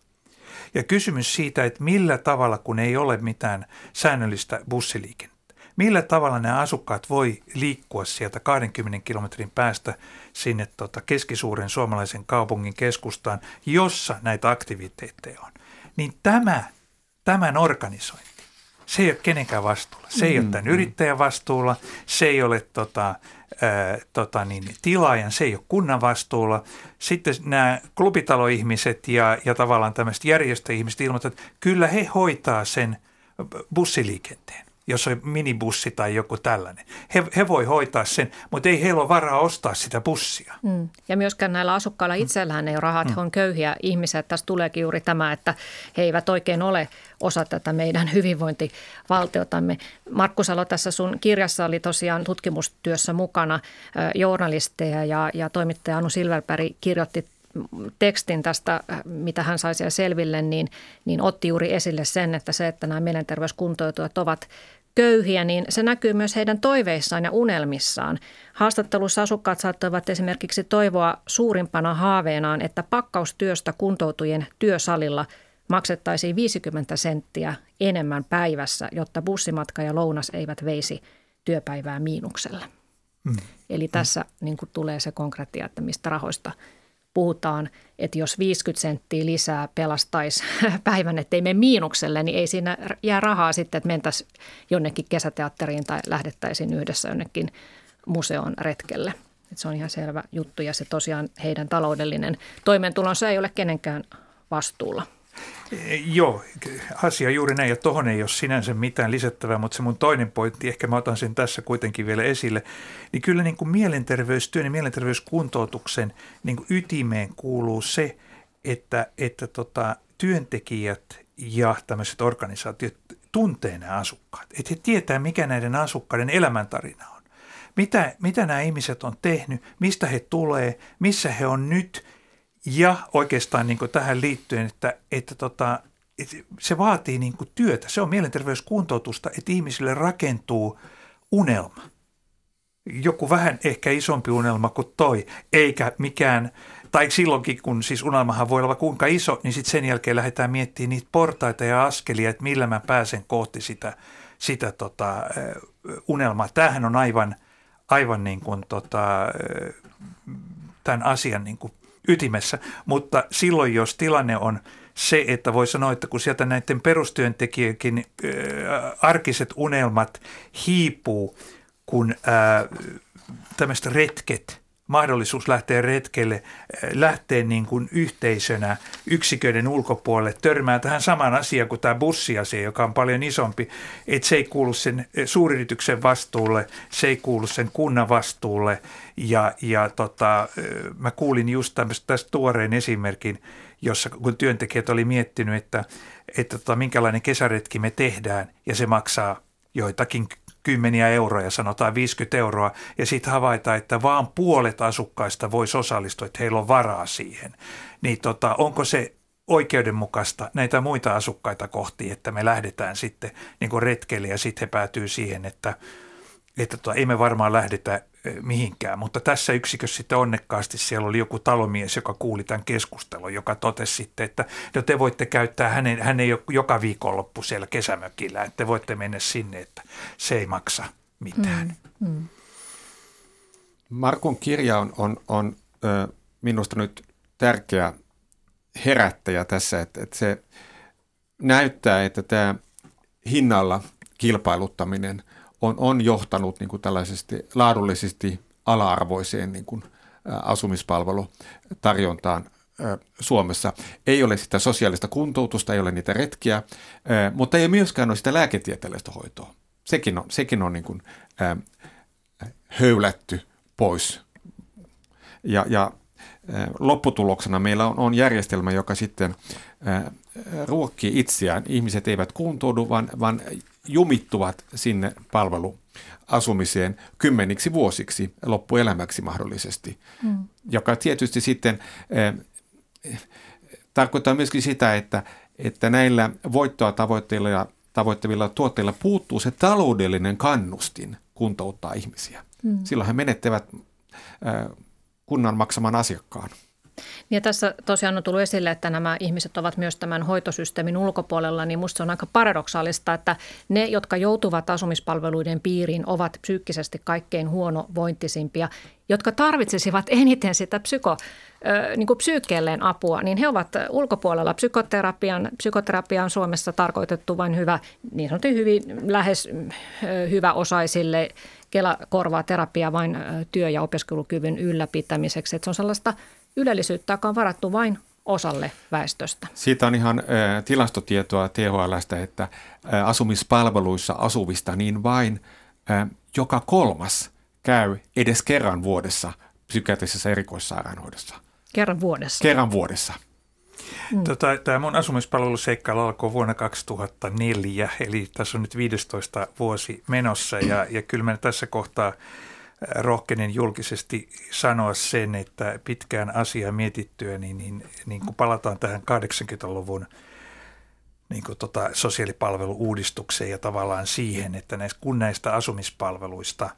Ja kysymys siitä, että millä tavalla, kun ei ole mitään säännöllistä bussiliikennettä, millä tavalla nämä asukkaat voi liikkua sieltä 20 kilometrin päästä sinne tota keskisuuren suomalaisen kaupungin keskustaan, jossa näitä aktiviteetteja on. Niin tämä tämän organisointi, se ei ole kenenkään vastuulla. Se ei mm, ole tämän mm. yrittäjän vastuulla, se ei ole tota, ää, tota niin, tilaajan, se ei ole kunnan vastuulla. Sitten nämä klubitaloihmiset ja, ja tavallaan tämmöiset järjestöihmiset ilmoittavat, että kyllä he hoitaa sen bussiliikenteen jos on minibussi tai joku tällainen. He, he voi hoitaa sen, mutta ei heillä ole varaa ostaa sitä bussia. Mm. Ja myöskään näillä asukkailla itsellään ei ole rahaa, että mm. he on köyhiä ihmisiä. Tässä tuleekin juuri tämä, että he eivät oikein ole osa tätä meidän hyvinvointivaltiotamme. Markku Salo, tässä sun kirjassa oli tosiaan tutkimustyössä mukana journalisteja ja, ja toimittaja Anu Silverberg kirjoitti tekstin tästä, mitä hän sai siellä selville, niin, niin otti juuri esille sen, että se, että nämä mielenterveyskuntoutujat ovat köyhiä, niin se näkyy myös heidän toiveissaan ja unelmissaan. Haastattelussa asukkaat saattoivat esimerkiksi toivoa suurimpana haaveenaan, että pakkaustyöstä kuntoutujien työsalilla maksettaisiin 50 senttiä enemmän päivässä, jotta bussimatka ja lounas eivät veisi työpäivää miinukselle. Mm. Eli tässä niin tulee se konkreettia, että mistä rahoista – puhutaan, että jos 50 senttiä lisää pelastaisi päivän, ettei mene miinukselle, niin ei siinä jää rahaa sitten, että mentäisiin jonnekin kesäteatteriin tai lähdettäisiin yhdessä jonnekin museon retkelle. Et se on ihan selvä juttu ja se tosiaan heidän taloudellinen toimeentulonsa ei ole kenenkään vastuulla. Joo, asia juuri näin, ja tuohon ei ole sinänsä mitään lisättävää, mutta se mun toinen pointti, ehkä mä otan sen tässä kuitenkin vielä esille, niin kyllä niin kuin mielenterveystyön ja mielenterveyskuntoutuksen niin kuin ytimeen kuuluu se, että, että tota, työntekijät ja tämmöiset organisaatiot tuntee nämä asukkaat, että he tietää, mikä näiden asukkaiden elämäntarina on. Mitä, mitä nämä ihmiset on tehnyt, mistä he tulee, missä he on nyt – ja oikeastaan niin tähän liittyen, että, että tota, se vaatii niin työtä. Se on mielenterveyskuntoutusta, että ihmisille rakentuu unelma. Joku vähän ehkä isompi unelma kuin toi, eikä mikään, tai silloinkin kun siis unelmahan voi olla kuinka iso, niin sitten sen jälkeen lähdetään miettimään niitä portaita ja askelia, että millä mä pääsen kohti sitä, sitä tota, unelmaa. Tämähän on aivan, aivan niin kuin tota, tämän asian niin kuin ytimessä, mutta silloin jos tilanne on se, että voi sanoa, että kun sieltä näiden perustyöntekijöiden äh, arkiset unelmat hiipuu, kun äh, tämmöiset retket – mahdollisuus lähteä retkelle, eh, lähteä niin kuin yhteisönä yksiköiden ulkopuolelle, törmää tähän samaan asiaan kuin tämä bussiasia, joka on paljon isompi, että se ei kuulu sen eh, suuryrityksen vastuulle, se ei kuulu sen kunnan vastuulle. Ja, ja tota, eh, mä kuulin just tästä tuoreen esimerkin, jossa kun työntekijät oli miettinyt, että, että tota, minkälainen kesäretki me tehdään ja se maksaa joitakin kymmeniä euroja, sanotaan 50 euroa, ja sitten havaitaan, että vaan puolet asukkaista voisi osallistua, että heillä on varaa siihen. Niin tota, onko se oikeudenmukaista näitä muita asukkaita kohti, että me lähdetään sitten niin retkelle ja sitten he päätyy siihen, että, että tota, ei me varmaan lähdetä mihinkään. Mutta tässä yksikössä sitten onnekkaasti siellä oli joku talomies, joka kuuli tämän keskustelun, joka totesi sitten, että no te voitte käyttää, hänen, hän ei ole joka viikonloppu siellä kesämökillä, että te voitte mennä sinne, että se ei maksa mitään. Mm, mm. Markun kirja on, on, on ö, minusta nyt tärkeä herättäjä tässä, että, että se näyttää, että tämä hinnalla kilpailuttaminen – on, on johtanut niin kuin tällaisesti laadullisesti ala-arvoiseen niin kuin, asumispalvelutarjontaan Suomessa. Ei ole sitä sosiaalista kuntoutusta, ei ole niitä retkiä, mutta ei myöskään ole sitä lääketieteellistä hoitoa. Sekin on, sekin on niin kuin, höylätty pois. Ja, ja lopputuloksena meillä on, on järjestelmä, joka sitten ruokkii itseään. Ihmiset eivät kuntoudu, vaan, vaan jumittuvat sinne palveluasumiseen kymmeniksi vuosiksi, loppuelämäksi mahdollisesti, mm. joka tietysti sitten äh, tarkoittaa myöskin sitä, että, että näillä voittoa tavoitteilla ja tavoittavilla tuotteilla puuttuu se taloudellinen kannustin kuntouttaa ihmisiä. Mm. Silloin he menettävät äh, kunnan maksaman asiakkaan. Ja tässä tosiaan on tullut esille, että nämä ihmiset ovat myös tämän hoitosysteemin ulkopuolella, niin minusta on aika paradoksaalista, että ne, jotka joutuvat asumispalveluiden piiriin, ovat psyykkisesti kaikkein huonovointisimpia, jotka tarvitsisivat eniten sitä psyko, niin kuin psyykkeelleen apua, niin he ovat ulkopuolella. Psykoterapian, psykoterapia on Suomessa tarkoitettu vain hyvä, niin sanotun hyvin lähes hyvä osaisille. Kela korvaa terapia vain työ- ja opiskelukyvyn ylläpitämiseksi. Että se on sellaista ylellisyyttä, joka on varattu vain osalle väestöstä. Siitä on ihan ä, tilastotietoa THLstä, että ä, asumispalveluissa asuvista niin vain ä, joka kolmas käy edes kerran vuodessa psykiatrisessa erikoissairaanhoidossa. Kerran vuodessa? Kerran vuodessa. Mm. Tota, Tämä mun asumispalveluseikkailu alkoi vuonna 2004, eli tässä on nyt 15 vuosi menossa ja, ja kyllä mä tässä kohtaa – rohkenen julkisesti sanoa sen, että pitkään asiaa mietittyä, niin, niin, niin kun palataan tähän 80-luvun niin kuin tota sosiaalipalvelu-uudistukseen ja tavallaan siihen, että näistä, kun näistä asumispalveluista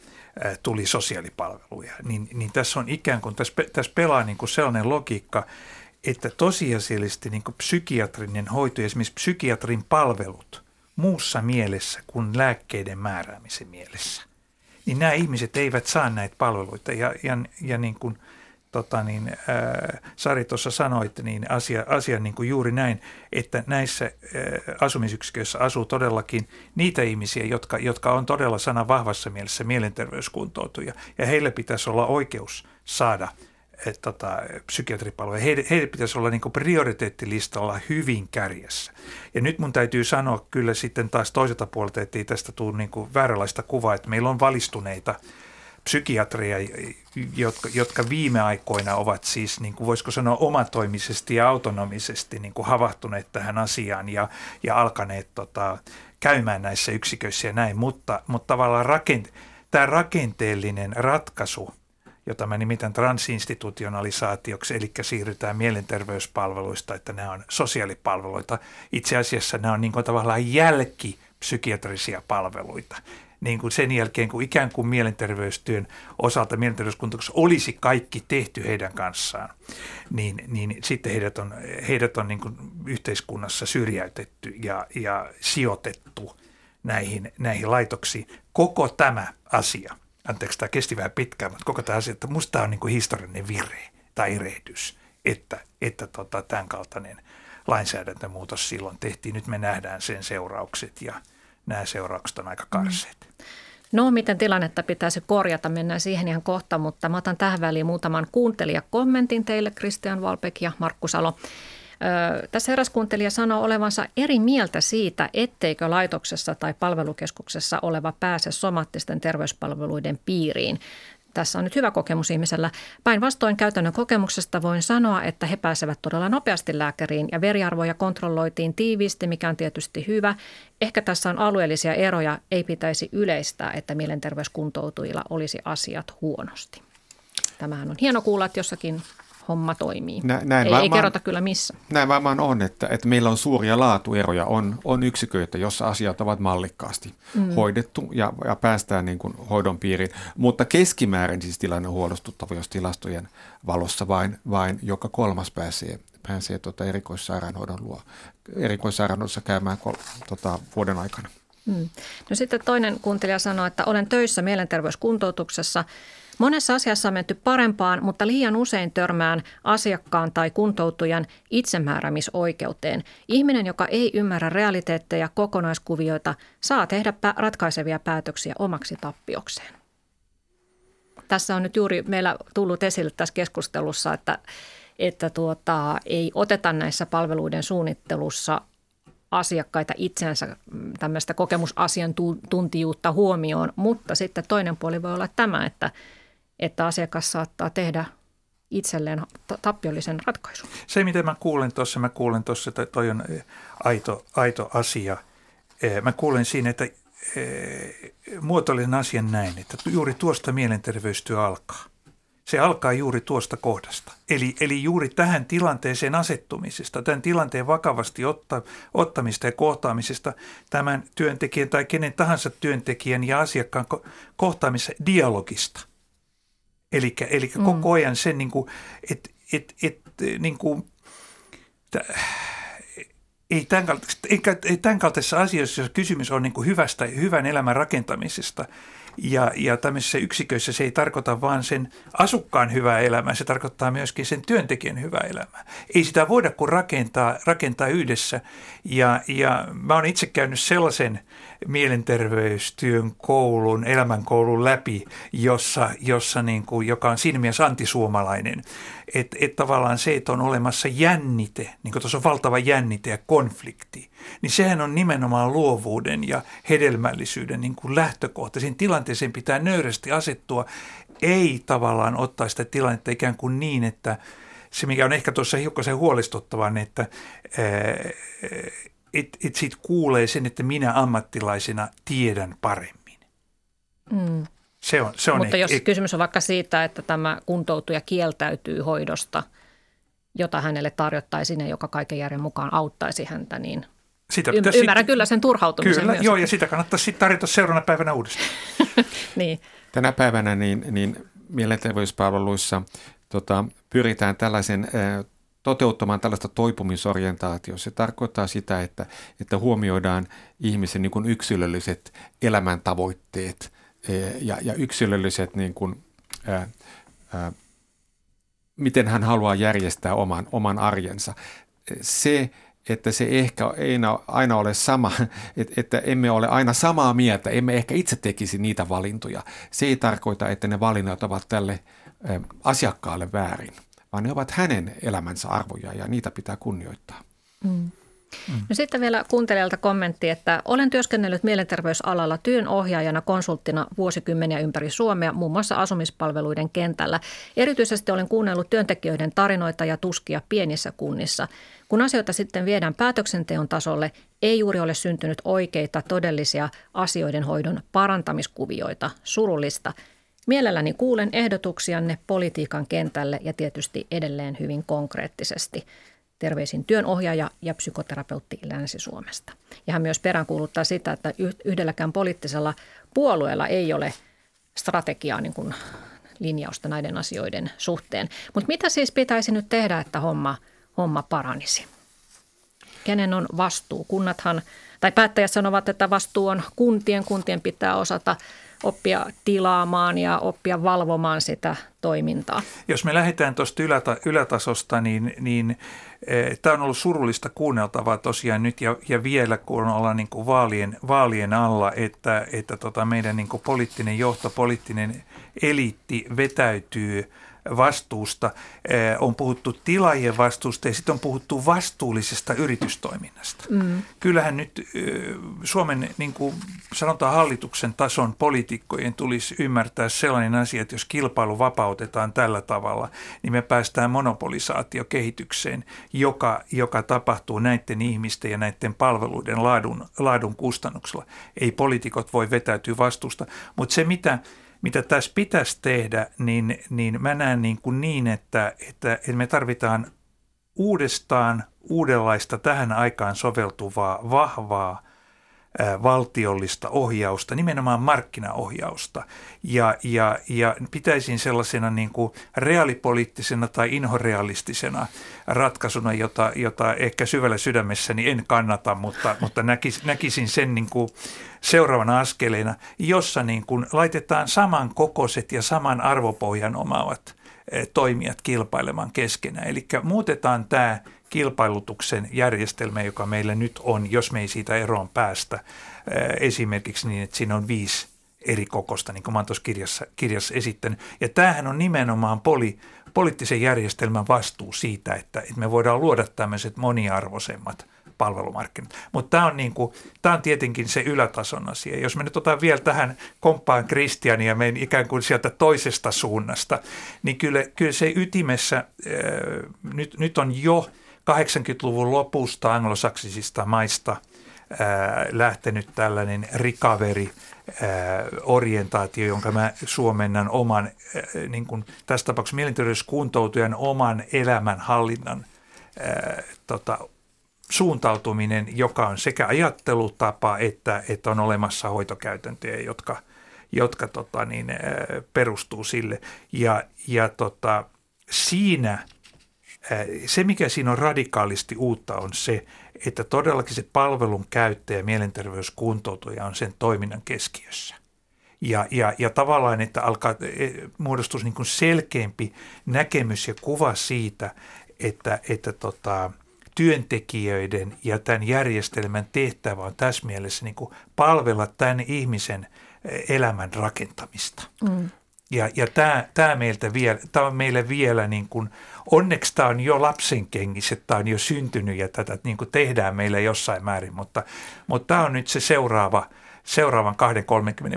tuli sosiaalipalveluja, niin, niin tässä on ikään kuin, tässä, tässä pelaa niin kuin sellainen logiikka, että tosiasiallisesti niin kuin psykiatrinen hoito ja esimerkiksi psykiatrin palvelut muussa mielessä kuin lääkkeiden määräämisen mielessä – niin nämä ihmiset eivät saa näitä palveluita. Ja, ja, ja niin kuin tota niin, ää, Sari tuossa sanoit, niin asia, asia niin kuin juuri näin, että näissä ää, asumisyksiköissä asuu todellakin niitä ihmisiä, jotka, jotka on todella sana vahvassa mielessä mielenterveyskuntoutuja. Ja heille pitäisi olla oikeus saada – et, tota, psykiatripalveluja. Heidän, heidän pitäisi olla niin prioriteettilistalla hyvin kärjessä. Ja nyt mun täytyy sanoa kyllä sitten taas toiselta puolelta, että ei tästä tule niin vääränlaista kuvaa, että meillä on valistuneita psykiatreja, jotka, jotka viime aikoina ovat siis, niin kuin voisiko sanoa, omatoimisesti ja autonomisesti niin kuin havahtuneet tähän asiaan ja, ja alkaneet tota, käymään näissä yksiköissä ja näin, mutta, mutta tavallaan rakent, tämä rakenteellinen ratkaisu – jota mä nimitän transinstitutionalisaatioksi, eli siirrytään mielenterveyspalveluista, että nämä on sosiaalipalveluita. Itse asiassa nämä on niin kuin tavallaan jälkipsykiatrisia palveluita. Niin kuin sen jälkeen, kun ikään kuin mielenterveystyön osalta mielenterveyskuntoutus olisi kaikki tehty heidän kanssaan, niin, niin sitten heidät on, heidät on niin kuin yhteiskunnassa syrjäytetty ja, ja sijoitettu näihin, näihin laitoksiin. Koko tämä asia – anteeksi, tämä kesti vähän pitkään, mutta koko tämä asia, että musta tämä on niin kuin historiallinen vire tai erehdys, että, että tota, tämän kaltainen lainsäädäntömuutos silloin tehtiin. Nyt me nähdään sen seuraukset ja nämä seuraukset on aika karseet. Mm. No, miten tilannetta pitäisi korjata, mennään siihen ihan kohta, mutta mä otan tähän väliin muutaman kuuntelijakommentin teille, Christian Valpek ja Markku Salo. Tässä eräs kuuntelija sanoo olevansa eri mieltä siitä, etteikö laitoksessa tai palvelukeskuksessa oleva pääse somaattisten terveyspalveluiden piiriin. Tässä on nyt hyvä kokemus ihmisellä. Päinvastoin käytännön kokemuksesta voin sanoa, että he pääsevät todella nopeasti lääkäriin ja veriarvoja kontrolloitiin tiiviisti, mikä on tietysti hyvä. Ehkä tässä on alueellisia eroja, ei pitäisi yleistää, että mielenterveyskuntoutujilla olisi asiat huonosti. Tämähän on hieno kuulla, että jossakin homma toimii. Nä, näin ei, varmaan, ei kerrota kyllä missä. Näin varmaan on, että, että meillä on suuria laatueroja. On, on yksiköitä, jossa asiat ovat mallikkaasti mm. hoidettu ja, ja päästään niin kuin hoidon piiriin. Mutta keskimäärin siis tilanne on huolestuttava, jos tilastojen valossa vain, vain joka kolmas pääsee, pääsee tuota erikoissairaanhoidon luo, erikoissairaanhoidossa käymään kol, tota, vuoden aikana. Mm. No sitten toinen kuuntelija sanoi, että olen töissä mielenterveyskuntoutuksessa – Monessa asiassa on menty parempaan, mutta liian usein törmään asiakkaan tai kuntoutujan itsemääräämisoikeuteen. Ihminen, joka ei ymmärrä realiteetteja, kokonaiskuvioita, saa tehdä ratkaisevia päätöksiä omaksi tappiokseen. Tässä on nyt juuri meillä tullut esille tässä keskustelussa, että, että tuota, ei oteta näissä palveluiden suunnittelussa asiakkaita itsensä mm, tämmöistä kokemusasiantuntijuutta huomioon, mutta sitten toinen puoli voi olla tämä, että että asiakas saattaa tehdä itselleen tappiollisen ratkaisun. Se, mitä mä kuulen tuossa, mä kuulen tuossa, että toi on aito, aito asia. Mä kuulen siinä, että muotoilen asian näin, että juuri tuosta mielenterveystyö alkaa. Se alkaa juuri tuosta kohdasta. Eli, eli juuri tähän tilanteeseen asettumisesta, tämän tilanteen vakavasti otta, ottamista ja kohtaamisesta, tämän työntekijän tai kenen tahansa työntekijän ja asiakkaan ko- kohtaamista dialogista. Eli, eli mm. koko ajan sen, niin kuin, että et, et, niin kuin, ei tämän, kaltaisessa, ei tämän kaltaisessa asiassa, jos kysymys on niin kuin hyvästä, hyvän elämän rakentamisesta ja, ja tämmöisissä yksiköissä se ei tarkoita vain sen asukkaan hyvää elämää, se tarkoittaa myöskin sen työntekijän hyvää elämää. Ei sitä voida kuin rakentaa, rakentaa yhdessä ja, ja mä oon itse käynyt sellaisen mielenterveystyön koulun, elämänkoulun läpi, jossa, jossa niin kuin, joka on siinä mielessä antisuomalainen. Että et tavallaan se, että on olemassa jännite, niin kuin tuossa on valtava jännite ja konflikti, niin sehän on nimenomaan luovuuden ja hedelmällisyyden niin kuin lähtökohta. Siinä tilanteeseen pitää nöyrästi asettua, ei tavallaan ottaa sitä tilannetta ikään kuin niin, että se mikä on ehkä tuossa hiukkasen huolestuttavaa, niin että että et siitä kuulee sen, että minä ammattilaisena tiedän paremmin. Mm. Se on, se on Mutta ehkä, jos kysymys on vaikka siitä, että tämä kuntoutuja kieltäytyy hoidosta, jota hänelle tarjottaisiin ja joka kaiken järjen mukaan auttaisi häntä, niin sitä y- ymmärrän sit, kyllä sen turhautumisen Kyllä, myös. joo, ja sitä kannattaa sitten tarjota seuraavana päivänä uudestaan. niin. Tänä päivänä niin, niin mielenterveyspalveluissa tota, pyritään tällaisen toteuttamaan tällaista toipumisorientaatioa. Se tarkoittaa sitä, että, että huomioidaan ihmisen niin kuin yksilölliset elämäntavoitteet ja, ja yksilölliset, niin kuin, ää, ää, miten hän haluaa järjestää oman, oman arjensa. Se, että se ehkä ei aina ole sama, että, emme ole aina samaa mieltä, emme ehkä itse tekisi niitä valintoja. Se ei tarkoita, että ne valinnat ovat tälle asiakkaalle väärin vaan ne ovat hänen elämänsä arvoja ja niitä pitää kunnioittaa. Mm. Mm. No sitten vielä kuuntelijalta kommentti, että olen työskennellyt mielenterveysalalla työnohjaajana konsulttina vuosikymmeniä ympäri Suomea, muun muassa asumispalveluiden kentällä. Erityisesti olen kuunnellut työntekijöiden tarinoita ja tuskia pienissä kunnissa. Kun asioita sitten viedään päätöksenteon tasolle, ei juuri ole syntynyt oikeita todellisia asioiden hoidon parantamiskuvioita, surullista – Mielelläni kuulen ehdotuksianne politiikan kentälle ja tietysti edelleen hyvin konkreettisesti. Terveisin työnohjaaja ja psykoterapeutti Länsi-Suomesta. Ja hän myös peräänkuuluttaa sitä, että yhdelläkään poliittisella puolueella ei ole strategiaa niin kuin linjausta näiden asioiden suhteen. Mutta mitä siis pitäisi nyt tehdä, että homma, homma paranisi? Kenen on vastuu? Kunnathan, tai päättäjät sanovat, että vastuu on kuntien. Kuntien pitää osata oppia tilaamaan ja oppia valvomaan sitä toimintaa. Jos me lähdetään tuosta yläta, ylätasosta, niin, niin e, tämä on ollut surullista kuunneltavaa tosiaan nyt ja, ja vielä, kun ollaan niin kuin vaalien, vaalien alla, että, että tota meidän niin kuin poliittinen johto, poliittinen eliitti vetäytyy – vastuusta, eh, on puhuttu tilaajien vastuusta ja sitten on puhuttu vastuullisesta yritystoiminnasta. Mm. Kyllähän nyt eh, Suomen niin kuin sanotaan hallituksen tason poliitikkojen tulisi ymmärtää sellainen asia, että jos kilpailu vapautetaan tällä tavalla, niin me päästään monopolisaatiokehitykseen, joka, joka tapahtuu näiden ihmisten ja näiden palveluiden laadun, laadun kustannuksella. Ei poliitikot voi vetäytyä vastuusta, mutta se mitä mitä tässä pitäisi tehdä, niin, niin mä näen niin, kuin niin että, että, että me tarvitaan uudestaan uudenlaista tähän aikaan soveltuvaa, vahvaa valtiollista ohjausta, nimenomaan markkinaohjausta. Ja, ja, ja pitäisin sellaisena niin kuin reaalipoliittisena tai inhorealistisena ratkaisuna, jota, jota ehkä syvällä sydämessäni en kannata, mutta, mutta näkis, näkisin sen niin kuin seuraavana askeleena, jossa niin kuin laitetaan saman kokoiset ja saman arvopohjan omaavat toimijat kilpailemaan keskenään. Eli muutetaan tämä kilpailutuksen järjestelmä, joka meillä nyt on, jos me ei siitä eroon päästä, esimerkiksi niin, että siinä on viisi eri kokosta, niin kuin mä oon tuossa kirjassa, kirjassa esittänyt. Ja tämähän on nimenomaan poli, poliittisen järjestelmän vastuu siitä, että, että me voidaan luoda tämmöiset moniarvoisemmat palvelumarkkinat. Mutta tämä on, niin kuin, tämä on tietenkin se ylätason asia. Jos me nyt otan vielä tähän komppaan Kristiania meidän ikään kuin sieltä toisesta suunnasta, niin kyllä, kyllä se ytimessä ää, nyt, nyt on jo 80-luvun lopusta anglosaksisista maista ää, lähtenyt tällainen recovery – orientaatio, jonka mä suomennan oman, niin kuin tässä tapauksessa mielenterveyskuntoutujan oman elämänhallinnan tota, suuntautuminen, joka on sekä ajattelutapa että, että on olemassa hoitokäytäntöjä, jotka, jotka tota, niin, perustuu sille. Ja, ja tota, siinä se, mikä siinä on radikaalisti uutta, on se, että todellakin se palvelun käyttäjä, mielenterveyskuntoutuja on sen toiminnan keskiössä. Ja, ja, ja tavallaan, että alkaa e, muodostua niin kuin selkeämpi näkemys ja kuva siitä, että, että tota, työntekijöiden ja tämän järjestelmän tehtävä on tässä mielessä niin kuin palvella tämän ihmisen e, elämän rakentamista. Mm. Ja, ja tämä, tämä, meiltä vielä, tämä on meille vielä niin kuin, onneksi tämä on jo lapsen kengissä, tämä on jo syntynyt ja tätä niin kuin tehdään meille jossain määrin, mutta, mutta tämä on nyt se seuraava, seuraavan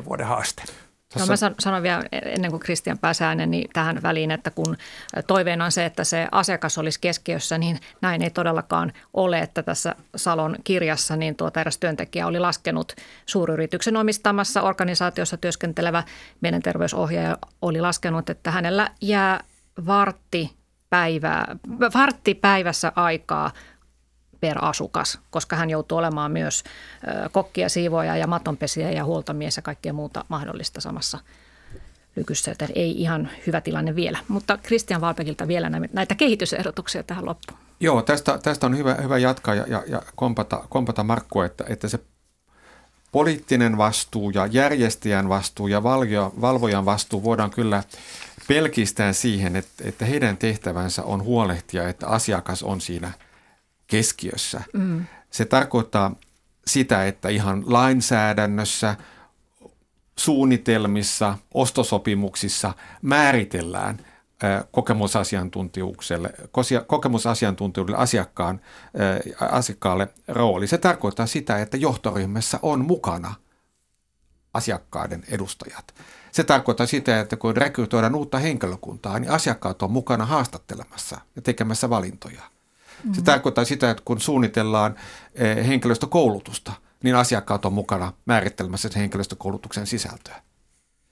20-30 vuoden haaste. No mä sanon vielä ennen kuin Kristian pääsee äänen, niin tähän väliin, että kun toiveena on se, että se asiakas olisi keskiössä, niin näin ei todellakaan ole, että tässä Salon kirjassa niin tuota eräs työntekijä oli laskenut suuryrityksen omistamassa organisaatiossa työskentelevä mielenterveysohjaaja oli laskenut, että hänellä jää vartti päivää, vartti päivässä aikaa per asukas, koska hän joutuu olemaan myös kokkia, siivoja ja matonpesiä ja huoltomies ja kaikkea muuta mahdollista samassa lykyssä, joten ei ihan hyvä tilanne vielä. Mutta Christian Valpekilta vielä näitä kehitysehdotuksia tähän loppuun. Joo, tästä, tästä on hyvä, hyvä jatkaa ja, ja, ja kompata, kompata Markku, että, että se poliittinen vastuu ja järjestäjän vastuu ja valvojan vastuu voidaan kyllä pelkistää siihen, että, että heidän tehtävänsä on huolehtia, että asiakas on siinä – keskiössä. Mm. Se tarkoittaa sitä, että ihan lainsäädännössä, suunnitelmissa, ostosopimuksissa määritellään kokemusasiantuntijuukselle, kokemusasiantuntijuudelle asiakkaan, asiakkaalle rooli. Se tarkoittaa sitä, että johtoryhmässä on mukana asiakkaiden edustajat. Se tarkoittaa sitä, että kun rekrytoidaan uutta henkilökuntaa, niin asiakkaat on mukana haastattelemassa ja tekemässä valintoja – Mm-hmm. Se tarkoittaa sitä, että kun suunnitellaan eh, henkilöstökoulutusta, niin asiakkaat on mukana määrittelemässä sen henkilöstökoulutuksen sisältöä.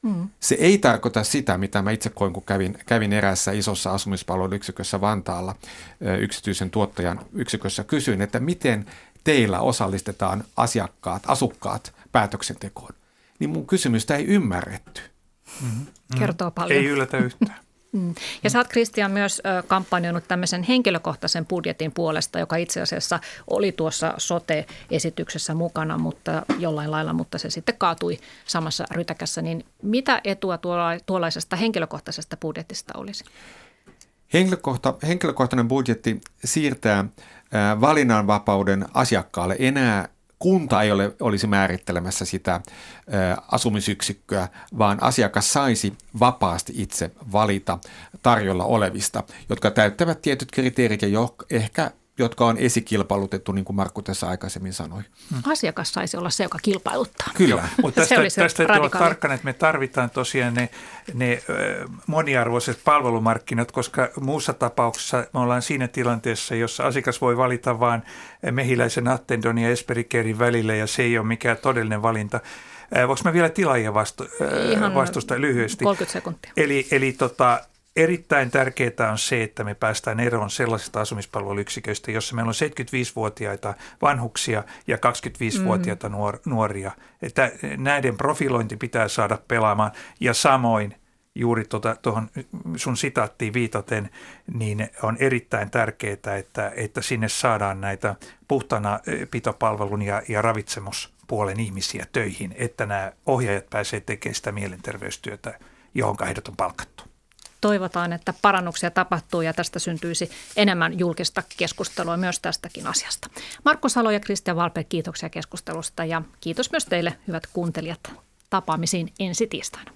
Mm. Se ei tarkoita sitä, mitä mä itse koin, kun kävin, kävin erässä isossa asumispalveluyksikössä Vantaalla eh, yksityisen tuottajan yksikössä. Kysyin, että miten teillä osallistetaan asiakkaat, asukkaat päätöksentekoon. Niin mun kysymystä ei ymmärretty. Mm-hmm. Kertoo paljon. Ei yllätä yhtään. Mm. Ja sä oot Kristian myös kampanjoinut tämmöisen henkilökohtaisen budjetin puolesta, joka itse asiassa oli tuossa sote-esityksessä mukana, mutta jollain lailla, mutta se sitten kaatui samassa rytäkässä. Niin mitä etua tuollaisesta henkilökohtaisesta budjetista olisi? Henkilökohta, henkilökohtainen budjetti siirtää valinnanvapauden asiakkaalle. Enää kunta ei ole, olisi määrittelemässä sitä ä, asumisyksikköä, vaan asiakas saisi vapaasti itse valita tarjolla olevista, jotka täyttävät tietyt kriteerit ja jo ehkä jotka on esikilpailutettu, niin kuin Markku tässä aikaisemmin sanoi. Hmm. Asiakas saisi olla se, joka kilpailuttaa. Kyllä. Mutta tästä, tästä täytyy olla tarkkana, että me tarvitaan tosiaan ne, ne moniarvoiset palvelumarkkinat, koska muussa tapauksessa me ollaan siinä tilanteessa, jossa asiakas voi valita vain mehiläisen Attendon ja Esperikerin välillä, ja se ei ole mikään todellinen valinta. Voinko mä vielä tilaajia vastu, vastusta lyhyesti? 30 sekuntia. Eli, eli tota, erittäin tärkeää on se, että me päästään eroon sellaisista asumispalveluyksiköistä, jossa meillä on 75-vuotiaita vanhuksia ja 25-vuotiaita mm. nuoria. Että näiden profilointi pitää saada pelaamaan ja samoin juuri tuota, tuohon sun sitaattiin viitaten, niin on erittäin tärkeää, että, että sinne saadaan näitä puhtana pitopalvelun ja, ja ravitsemuspuolen ihmisiä töihin, että nämä ohjaajat pääsee tekemään sitä mielenterveystyötä, johon heidät on palkattu toivotaan, että parannuksia tapahtuu ja tästä syntyisi enemmän julkista keskustelua myös tästäkin asiasta. Markku Salo ja Kristian Valpe, kiitoksia keskustelusta ja kiitos myös teille hyvät kuuntelijat tapaamisiin ensi tiistaina.